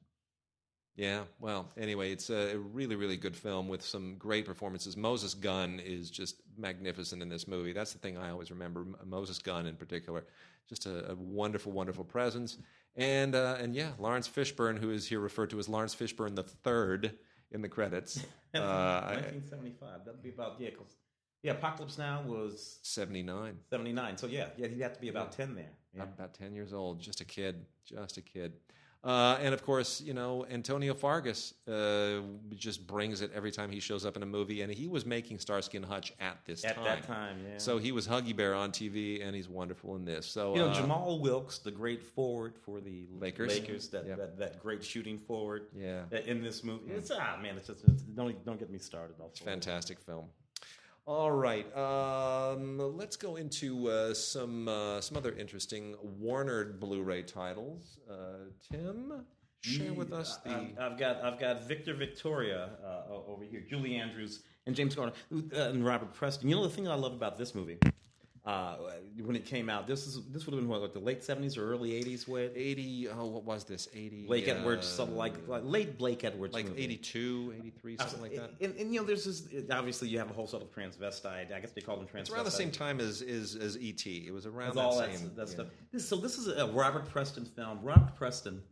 A: Yeah, well, anyway, it's a really, really good film with some great performances. Moses Gunn is just magnificent in this movie. That's the thing I always remember. Moses Gunn, in particular, just a, a wonderful, wonderful presence. And uh, and yeah, Laurence Fishburne, who is here referred to as Laurence Fishburne the third in the credits. Uh,
B: 1975. That'd be about yeah. Yeah, Apocalypse Now was
A: 79,
B: 79. So yeah, yeah, he'd have to be about 10 there. Yeah.
A: about 10 years old, just a kid, just a kid. Uh, and of course, you know, Antonio Fargas uh, just brings it every time he shows up in a movie. And he was making Starsky and Hutch at this
B: At
A: time.
B: that time, yeah.
A: So he was Huggy Bear on TV, and he's wonderful in this. So
B: You know,
A: uh,
B: Jamal Wilkes, the great forward for the
A: Lakers.
B: Lakers that,
A: Yep.
B: that, that great shooting forward
A: Yeah.
B: uh, in this movie. It's ah man, it's just it's, don't don't get me started. Also,
A: fantastic film. All right, um, let's go into uh, some uh, some other interesting Warner Blu-ray titles. Uh, Tim, share with us the.
B: I've, got I've got Victor Victoria uh, over here, Julie Andrews and James Garner uh, and Robert Preston. You know the thing I love about this movie. Uh, when it came out, this is this would have been what, like the late seventies or early eighties with
A: 80 oh what was this 80
B: Blake
A: uh,
B: Edwards, something like, like late Blake Edwards,
A: like
B: movie.
A: 82 83 something like that
B: And, and, you know, there's this. Obviously, you have a whole set of transvestite. I guess they call them transvestite.
A: it's around the same time as is as et it was around that
B: all that,
A: same
B: that
A: yeah.
B: stuff. This, so this is a Robert Preston film. Robert Preston,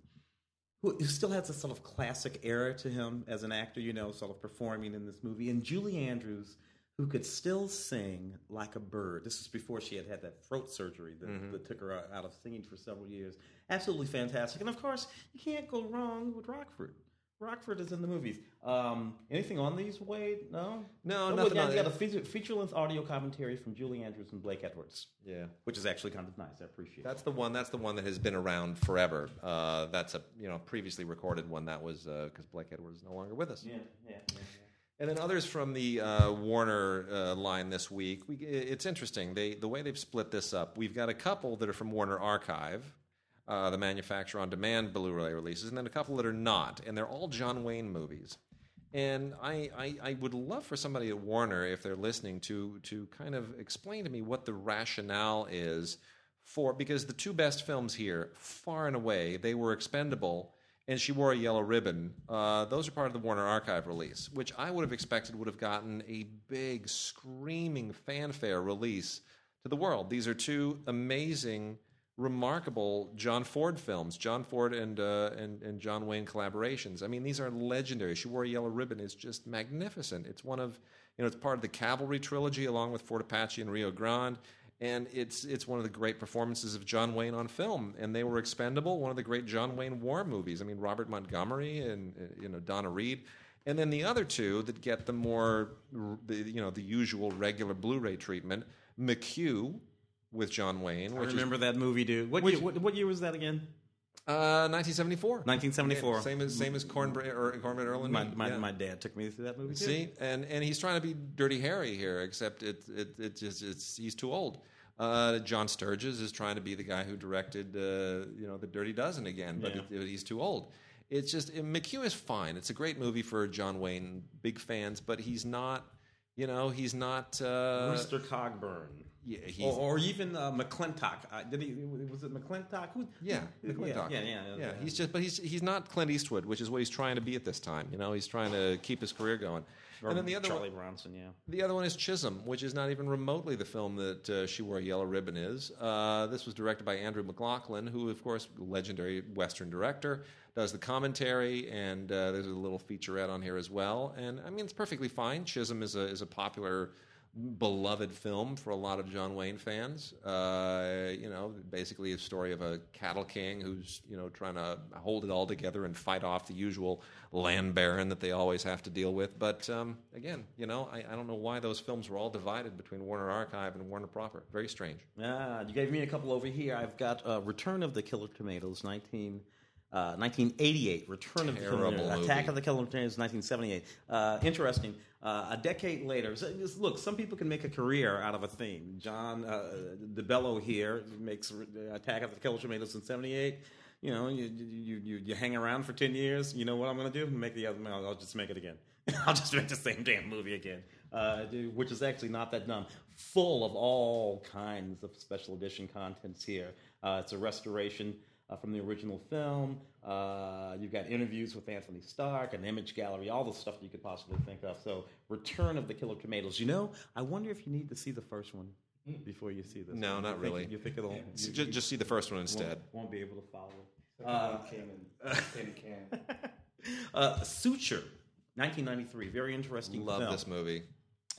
B: who, who still has a sort of classic era to him as an actor, you know, sort of performing in this movie, and Julie Andrews, who could still sing like a bird. This is before she had had that throat surgery that,
A: Mm-hmm.
B: that took her out- out of singing for several years. Absolutely fantastic, and of course, you can't go wrong with Rockford. Rockford is in the movies. Um, anything on these, Wade? No,
A: No,
B: Oh,
A: nothing
B: Yeah,
A: on-
B: yeah, the feature, feature-length audio commentary from Julie Andrews and Blake Edwards
A: yeah
B: which is actually kind of nice. I appreciate. it.
A: That's the one. That's the one that has been around forever. Uh, that's a you know previously recorded one that was because Blake Edwards is no longer with us.
B: Yeah, yeah, yeah.
A: And then others from the uh, Warner uh, line this week. We, it's interesting. They the way they've split this up. We've got a couple that are from Warner Archive, uh, the manufacturer on demand Blu-ray releases, and then a couple that are not, and they're all John Wayne movies. And I, I, I would love for somebody at Warner, if they're listening, to to kind of explain to me what the rationale is for because the two best films here, far and away, they were expendable, and she wore a yellow ribbon. Uh, those are part of the Warner Archive release, which I would have expected would have gotten a big, screaming fanfare release to the world. These are two amazing remarkable John Ford films, John Ford and, uh, and and John Wayne collaborations. I mean, these are legendary. She wore a yellow ribbon is just magnificent. It's one of you know it's part of the Cavalry trilogy along with Fort Apache and Rio Grande, and it's it's one of the great performances of John Wayne on film. And they were expendable. One of the great John Wayne war movies. I mean, Robert Montgomery and uh, you know Donna Reed. And then the other two that get the more, the, you know, the usual regular Blu-ray treatment, McQ with John Wayne,
B: I
A: which is
B: remember that movie, dude. What,
A: which-
B: year, what, what year was that again?
A: Uh, 1974.
B: 1974.
A: Yeah, same as same as Cornbread or Cornbread Earl and
B: My,
A: me.
B: my,
A: Yeah.
B: my dad took me through that movie too.
A: See, and and he's trying to be Dirty Harry here, except it it it just it's he's too old. Uh, John Sturges is trying to be the guy who directed uh, you know the Dirty Dozen again, but
B: Yeah.
A: it, he's too old. It's just McQ is fine. It's a great movie for John Wayne big fans, but he's not. You know, he's not. Uh,
B: Mr. Cogburn.
A: Yeah,
B: Or, or even uh, McLintock. Uh, did he? Was it McLintock? Who,
A: Yeah, McLintock.
B: Yeah, yeah, yeah,
A: yeah. He's just, but he's he's not Clint Eastwood, which is what he's trying to be at this time. You know, he's trying to keep his career going.
B: Or
A: and then the other
B: Charlie
A: one,
B: Bronson. Yeah.
A: the other one is Chisum, which is not even remotely the film that uh, She Wore a Yellow Ribbon is. Uh, this was directed by Andrew McLaglen, who, of course, legendary Western director, does the commentary, and uh, there's a little featurette on here as well. And I mean, it's perfectly fine. Chisum is a is a popular, beloved film for a lot of John Wayne fans. Uh, you know, basically a story of a cattle king who's you know trying to hold it all together and fight off the usual land baron that they always have to deal with. But um, again, you know, I, I don't know why those films were all divided between Warner Archive and Warner Proper. Very strange.
B: Ah, you gave me a couple over here. I've got uh, Return of the Killer Tomatoes, 19, uh, 1988. Return of the Killer Tomatoes. Attack of the Killer Tomatoes, 1978. Uh, interesting. Uh, a decade later, so look, some people can make a career out of a theme. John uh, DeBello here makes uh, Attack of the Killer Tomatoes in 78. You know, you, you, you, you hang around for 10 years. You know what I'm going to do? Make the other, I'll, I'll just make it again. I'll just make the same damn movie again, uh, which is actually not that dumb. Full of all kinds of special edition contents here. Uh, it's a restoration uh, from the original film. Uh, you've got interviews with Anthony Starke, an image gallery, all the stuff you could possibly think of. So, Return of the Killer Tomatoes. You know, I wonder if you need to see the first one before you see this.
A: No,
B: one.
A: not
B: You think-
A: really.
B: You think it'll
A: So
B: you-
A: ju-
B: you
A: just see the first one
B: won't,
A: instead.
B: won't be able to follow.
C: Uh, came in tin can.
B: Uh, Suture, 1993. Very interesting.
A: Love
B: film.
A: this movie.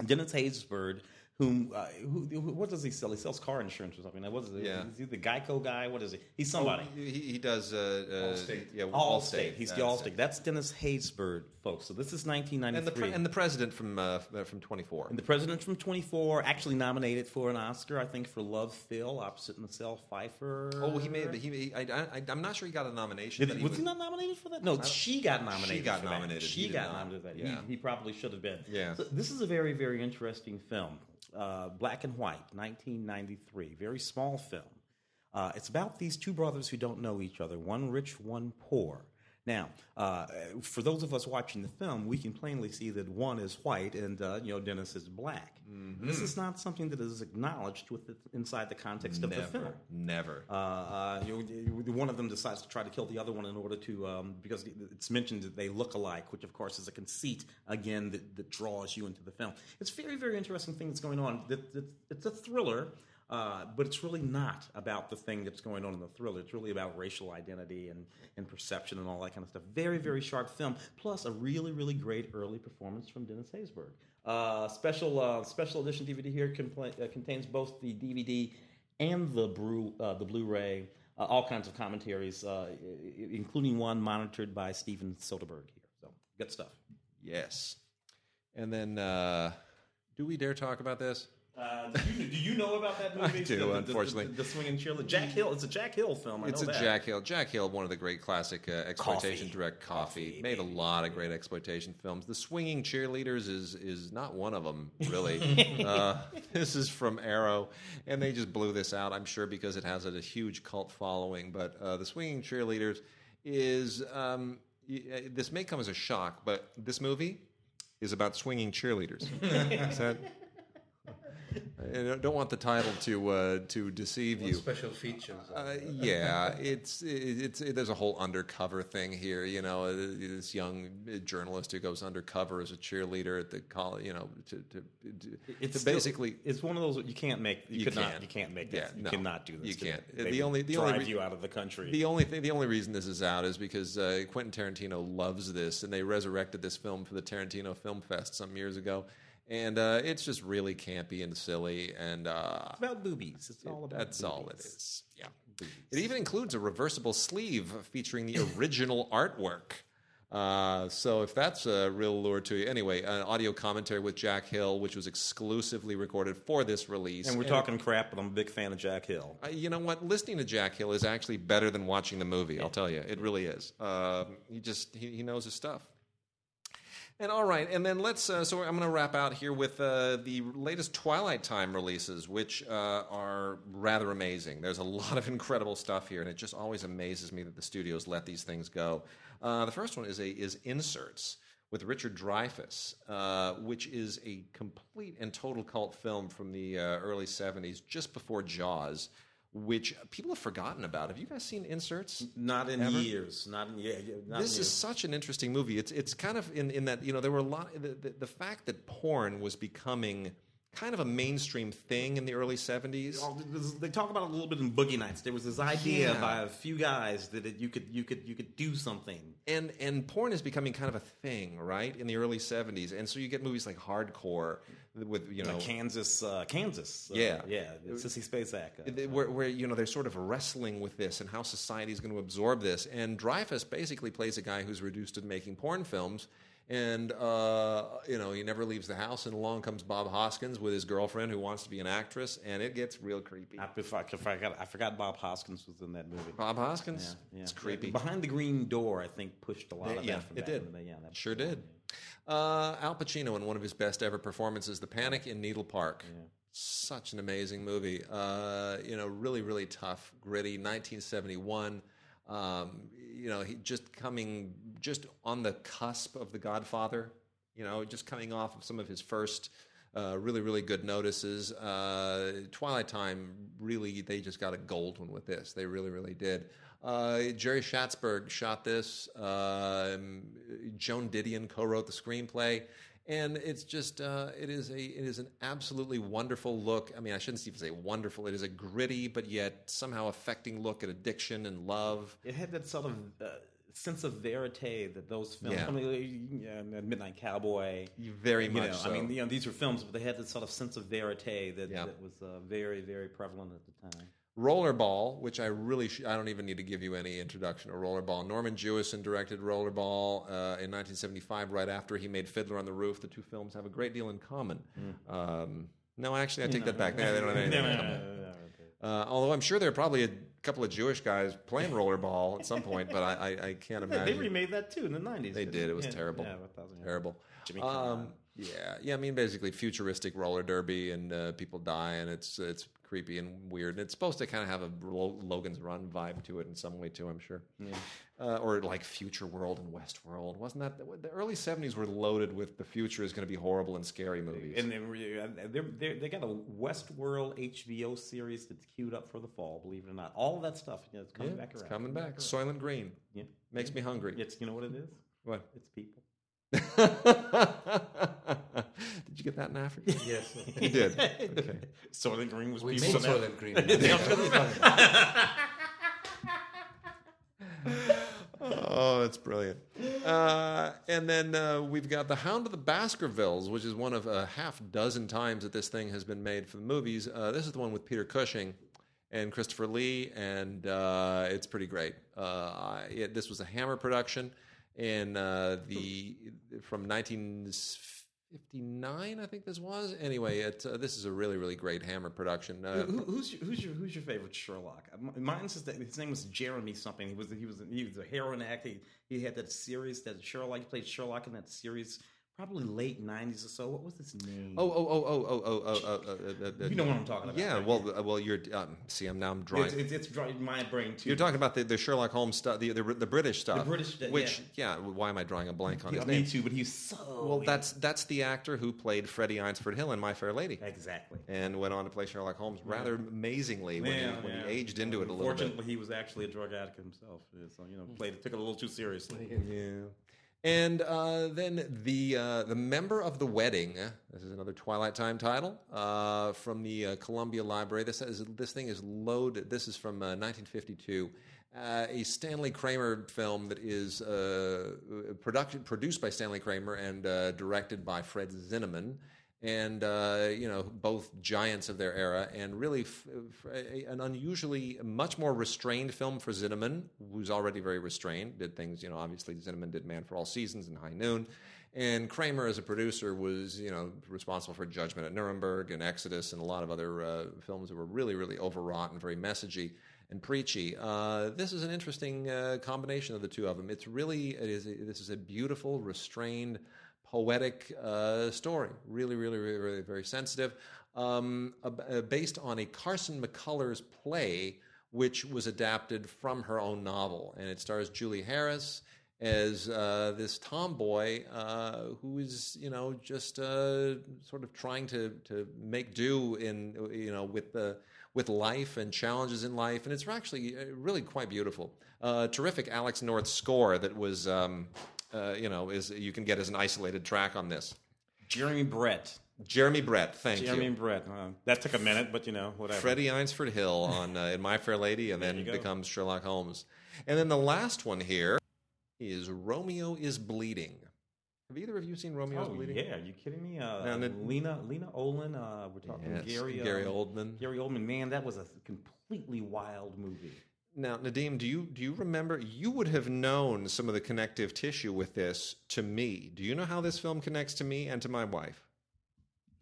B: Dennis Haysbert, whom uh, who, who, what does he sell? He sells car insurance or something. What is it?
A: Yeah.
B: Is he the Geico guy? What is he? He's somebody.
A: Oh, he, he does. Uh, uh,
C: Allstate.
A: Yeah,
B: Allstate. He's the Allstate. That's Dennis Haysbert, folks. So this is 1993.
A: And the pre- and the president from uh, from 24.
B: And the president from 24 actually nominated for an Oscar, I think, for Love Field, opposite Michelle Pfeiffer.
A: Oh, he made. He, he I, I, I'm not sure he got a nomination.
B: Did,
A: but
B: was he not nominated for that? No, she got nominated.
A: She got
B: for that.
A: nominated.
B: She
A: He
B: got nominated. For that.
A: Yeah.
B: He, he probably should have been.
A: Yeah.
B: So this is a very, very interesting film. Uh, black and white, 1993. Very small film. Uh, it's about these two brothers who don't know each other. One rich, one poor. Now, uh, for those of us watching the film, we can plainly see that one is white and uh, you know Dennis is black.
A: Mm-hmm.
B: This is not something that is acknowledged with the, inside the context of the film.
A: Never, never.
B: Uh, uh, you know, one of them decides to try to kill the other one in order to, um, because it's mentioned that they look alike, which of course is a conceit again that, that draws you into the film. It's a very, very interesting thing that's going on. It's a thriller, uh, but it's really not about the thing that's going on in the thriller. It's really about racial identity and, and perception and all that kind of stuff. Very, very sharp film, plus a really, really great early performance from Dennis Haysbert. Uh, special uh, special edition DVD here compla- uh, contains both the DVD and the brew, uh, the Blu-ray, uh, all kinds of commentaries, including one monitored by Steven Soderbergh here. So good stuff.
A: yes. And then, do we dare talk about this?
B: Uh, do, you, do you know about that movie?
A: do,
B: The- the-
A: unfortunately.
B: the, the, swinging cheerleader. Jack Hill. It's a Jack Hill film. I
A: It's a
B: that.
A: Jack Hill. Jack Hill, one of the great classic uh, exploitation
B: Coffy.
A: direct Coffy,
B: Coffy,
A: made a lot of great exploitation films. The Swinging Cheerleaders is is not one of them, really. uh, this is from Arrow, and they just blew this out. I'm sure because it has a, a huge cult following. But uh, the Swinging Cheerleaders is um, y- uh, this may come as a shock, but this movie is about swinging cheerleaders. Is that- I don't- want the title to uh, to deceive you.
C: special features?
A: Uh, yeah, it's it's it, there's a whole undercover thing here. You know, uh, this young journalist who goes undercover as a cheerleader at the college. You know, to to, to,
B: It's
A: to
B: still-
A: basically.
B: it's one of those you can't make. You,
A: You
B: could
A: can't.
B: You can't make this.
A: Yeah,
B: you
A: no,
B: cannot do this.
A: you can't. The only- the
B: drive
A: only re-
B: you out of the country.
A: The only thing, the only reason this is out is because uh, Quentin Tarantino loves this, and they resurrected this film for the Tarantino Film Fest some years ago, and uh, it's just really campy and silly, and uh,
B: it's about boobies. It's all about.
A: that's all it
B: boobies.
A: Yeah, it even includes a reversible sleeve featuring the original artwork Uh, so if that's a real lure to you, anyway, an audio commentary with Jack Hill, which was exclusively recorded for this release.
B: And we're talking crap, but I'm a big fan of Jack Hill.
A: Uh, you know what? Listening to Jack Hill is actually better than watching the movie. I'll tell you, it really is. Uh, he just he, he knows his stuff. And all right, and then let's. Uh, so I'm going to wrap out here with uh, the latest Twilight Time releases, which uh, are rather amazing. There's a lot of incredible stuff here, and it just always amazes me that the studios let these things go. Uh, the first one is a is Inserts with Richard Dreyfuss, uh, which is a complete and total cult film from the uh, early '70s, just before Jaws. Which people have forgotten about. Have you guys seen Inserts?
B: Not in
A: Ever?
B: years. Not in yeah. yeah, Not
A: this
B: in
A: is such an interesting movie. It's it's kind of in, in that you know there were a lot the, the, the fact that porn was becoming kind of a mainstream thing in the early seventies.
B: Oh, They talk about it a little bit in Boogie Nights. There was this idea
A: Yeah.
B: by a few guys that it, you could you could you could do something.
A: And and porn is becoming kind of a thing, right, in the early seventies. And so you get movies like Hardcore with you know
B: Like Kansas, uh, Kansas. uh,
A: Yeah.
B: yeah. Sissy Spacek. Uh,
A: where, where you know they're sort of wrestling with this and how society is going to absorb this. And Dreyfuss basically plays a guy who's reduced to making porn films, and uh, you know he never leaves the house. And along comes Bob Hoskins with his girlfriend who wants to be an actress, and it gets real creepy.
B: I, I, forgot, I forgot Bob Hoskins was in that movie.
A: Bob Hoskins,
B: Yeah,
A: it's creepy.
B: Behind the Green Door, I think, pushed a lot of
A: yeah,
B: that from
A: it did.
B: Yeah, that-
A: Sure did. Uh, Al Pacino in one of his best ever performances, The Panic in Needle Park. Such an amazing movie. Uh, you know, really, really tough, gritty. 1971. Um, you know, he just coming just on the cusp of The Godfather. You know, just coming off of some of his first. Uh, really, really good notices. Uh, Twilight Time, really, they just got a gold one with this. They really, really did. Uh, Jerry Schatzberg shot this. Um, Joan Didion co-wrote the screenplay, and it's just uh, it is a it is an absolutely wonderful look. I mean, I shouldn't even say wonderful. It is a gritty but yet somehow affecting look at addiction and love.
B: It had that sort of uh, sense of verite that those films.
A: Yeah.
B: I mean, yeah, Midnight Cowboy.
A: Very
B: You
A: much.
B: know,
A: so.
B: I mean, you know, these were films, but they had this sort of sense of verite that,
A: Yeah.
B: that was uh, very, very prevalent at the time.
A: Rollerball, which I really sh- I don't even need to give you any introduction to Rollerball. Norman Jewison directed Rollerball uh, in 1975, right after he made Fiddler on the Roof. The two films have a great deal in common. Um, no, actually, I take that back. They they don't have anything in common. Uh, although I'm sure there are probably a couple of Jewish guys playing rollerball at some point, but I, I, I can't
B: They, they
A: imagine.
B: remade that too in the nineties.
A: They did. It was terrible.
B: Yeah, thousand.
A: Terrible.
B: Jimmy
A: Um, yeah, yeah. I mean, basically, futuristic roller derby, and uh, people die, and it's it's creepy and weird. And it's supposed to kind of have a Logan's Run vibe to it in some way too. I'm sure, uh, or like Future World and Westworld. Wasn't that the early '70s were loaded with the future is going to be horrible and scary movies?
B: And they, they're, they got a Westworld HBO series that's queued up for the fall. Believe it or not, all of that stuff you know, it's coming
A: yeah,
B: back
A: it's
B: around.
A: coming back. Soylent Green
B: Yeah,
A: makes me hungry.
B: it's you know what it is?
A: What?
B: It's people.
A: did you get that in Africa?
C: Yes.
A: You did. Okay.
B: Soylent Green was
C: We
B: people.
C: made
B: so
C: Soylent Green.
A: Oh, that's brilliant. Uh, and then uh, we've got The Hound of the Baskervilles, which is one of a half dozen times that this thing has been made for the movies. Uh, this is the one with Peter Cushing and Christopher Lee, and uh, it's pretty great. Uh, it, this was a Hammer production in uh, the from 1959, I think this was. Anyway, it, uh, this is a really, really great Hammer production. Uh,
B: Who, who's your, who's your who's your favorite Sherlock? M- Mine's his, his name was Jeremy something. He was he was he was a heroin actor. He, he had that series that Sherlock he played Sherlock in that series probably late '90s or so. What was his name?
A: Oh, oh, oh, oh, oh, oh, oh. oh, oh, oh
B: you know what I'm talking about.
A: Yeah.
B: Right?
A: Well, well, you're. Um, see, I'm now I'm drawing.
B: It's, it's, it's drawing my brain too.
A: You're talking about the, the Sherlock Holmes stuff, the, the the British stuff,
B: the British,
A: which yeah. yeah. Why am I drawing a blank on
B: yeah,
A: his
B: me
A: name?
B: Me too. But he's so.
A: Well, weird. that's that's the actor who played Freddie Eynsford Hill in My Fair Lady.
B: Exactly.
A: And went on to play Sherlock Holmes rather yeah. amazingly when,
B: yeah,
A: he, when
B: yeah.
A: he aged into it a little bit.
B: Fortunately, he was actually a drug addict himself, so you know, played took it a little too seriously.
A: Yeah. And uh, then the uh, the member of the wedding. uh, This is another Twilight Time title uh, from the uh, Columbia Library. This is this thing is loaded. This is from uh, 1952. Uh, a Stanley Kramer film that is production, produced by Stanley Kramer and directed by Fred Zinnemann. And uh, you know both giants of their era, and really f- f- an unusually much more restrained film for Zinnemann, who's already very restrained. Did things, you know, obviously Zinnemann did Man for All Seasons and High Noon, and Kramer as a producer was, you know, responsible for Judgment at Nuremberg and Exodus and a lot of other uh, films that were really, really overwrought and very messagey and preachy. Uh, this is an interesting uh, combination of the two of them. It's really it is this is a beautiful, restrained, poetic uh, story. Really, really, really, really very sensitive. Um, uh, based on a Carson McCullers play, which was adapted from her own novel, and it stars Julie Harris as uh, this tomboy uh, who is, you know, just uh, sort of trying to to make do in, you know, with the with life and challenges in life, and it's actually uh, really quite beautiful. Terrific Alex North score that was, um, uh, you know, is you can get as an isolated track on this.
B: Jeremy Brett.
A: Jeremy Brett, thank
B: Jeremy
A: you.
B: Jeremy Brett. Uh, that took a minute, but you know, whatever.
A: Freddie Eynsford Hill on uh, in My Fair Lady, and then becomes Sherlock Holmes. And then the last one here is Romeo is Bleeding. Have either of you seen Romeo is
B: Oh
A: Bleeding?
B: yeah, are you kidding me? Uh, Lena Lena Olin. Uh, we're talking
A: Yes,
B: Gary
A: Gary
B: uh,
A: Oldman.
B: Gary Oldman. Man, that was a completely wild movie.
A: Now, Nadim, do you do you remember? You would have known some of the connective tissue with this to me. Do you know how this film connects to me and to my wife?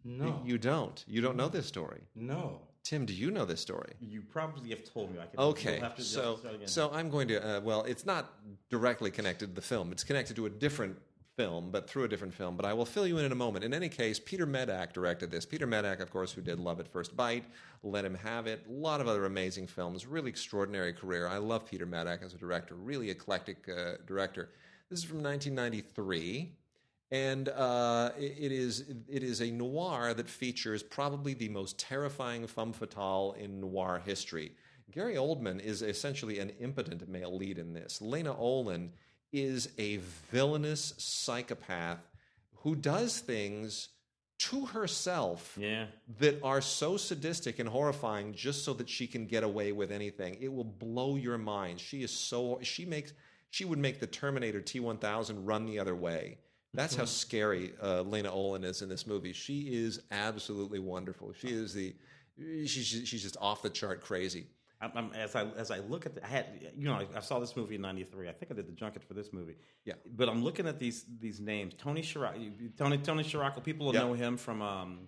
C: No,
A: You don't. You don't know this story.
C: no.
A: Tim, do you know this story?
B: You probably have told me. I can.
A: Okay,
B: have to-
A: so
B: again.
A: so I'm going to. Uh, well, it's not directly connected to the film. It's connected to a different film, but through a different film. But I will fill you in in a moment. In any case, Peter Medak directed this. Peter Medak, of course, who did Love at First Bite, Let Him Have It, a lot of other amazing films. Really extraordinary career. I love Peter Medak as a director. Really eclectic uh, director. This is from 1993 and uh, it, is it is a noir that features probably the most terrifying femme fatale in noir history. Gary Oldman is essentially an impotent male lead in this. Lena Olin is a villainous psychopath who does things to herself
B: yeah,
A: that are so sadistic and horrifying just so that she can get away with anything. It will blow your mind. She is so she makes she would make the Terminator T1000 run the other way. That's how scary uh, Lena Olin is in this movie. She is absolutely wonderful. She is the she's she's just off the chart crazy.
B: I'm, I'm, as I as I look at, the, I had you know I, I saw this movie in '93. I think I did the junket for this movie.
A: Yeah.
B: but I'm looking at these these names. Tony Sciarra, Tony Tony Sciarra. People will
A: Yeah.
B: know him from um,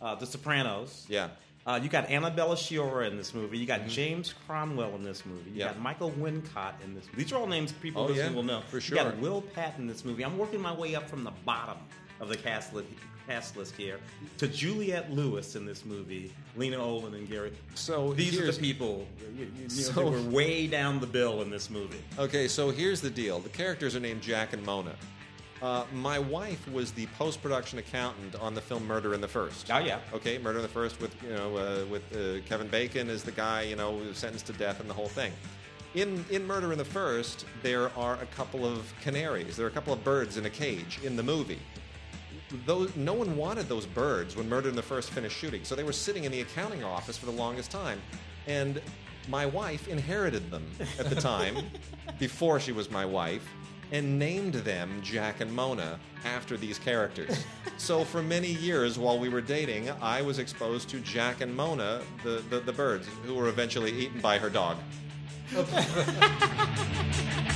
B: uh, The Sopranos.
A: Yeah.
B: Uh, you got Annabella Sciorra in this movie. You got James Cromwell in this movie. You
A: Mm-hmm. Yeah.
B: got Michael Wincott in this. movie. These are all names people
A: Oh, yeah,
B: will know.
A: for sure.
B: You got Will Patton in this movie. I'm working my way up from the bottom of the cast list, cast list here to Juliette Lewis in this movie, Lena Olin and Gary.
A: So
B: These are the people. You, you know,
A: So-
B: they were way down the bill in this movie.
A: Okay, so here's the deal. The characters are named Jack and Mona. Uh, my wife was the post-production accountant on the film Murder in the First.
B: Oh yeah.
A: Okay, Murder in the First with you know uh, with uh, Kevin Bacon as the guy you know who was sentenced to death and the whole thing. In in Murder in the First, there are a couple of canaries. There are a couple of birds in a cage in the movie. Those, no one wanted those birds when Murder in the First finished shooting, so they were sitting in the accounting office for the longest time. And my wife inherited them at the time, before she was my wife, and named them Jack and Mona after these characters. so for many years while we were dating, I was exposed to Jack and Mona, the, the, the birds, who were eventually eaten by her dog.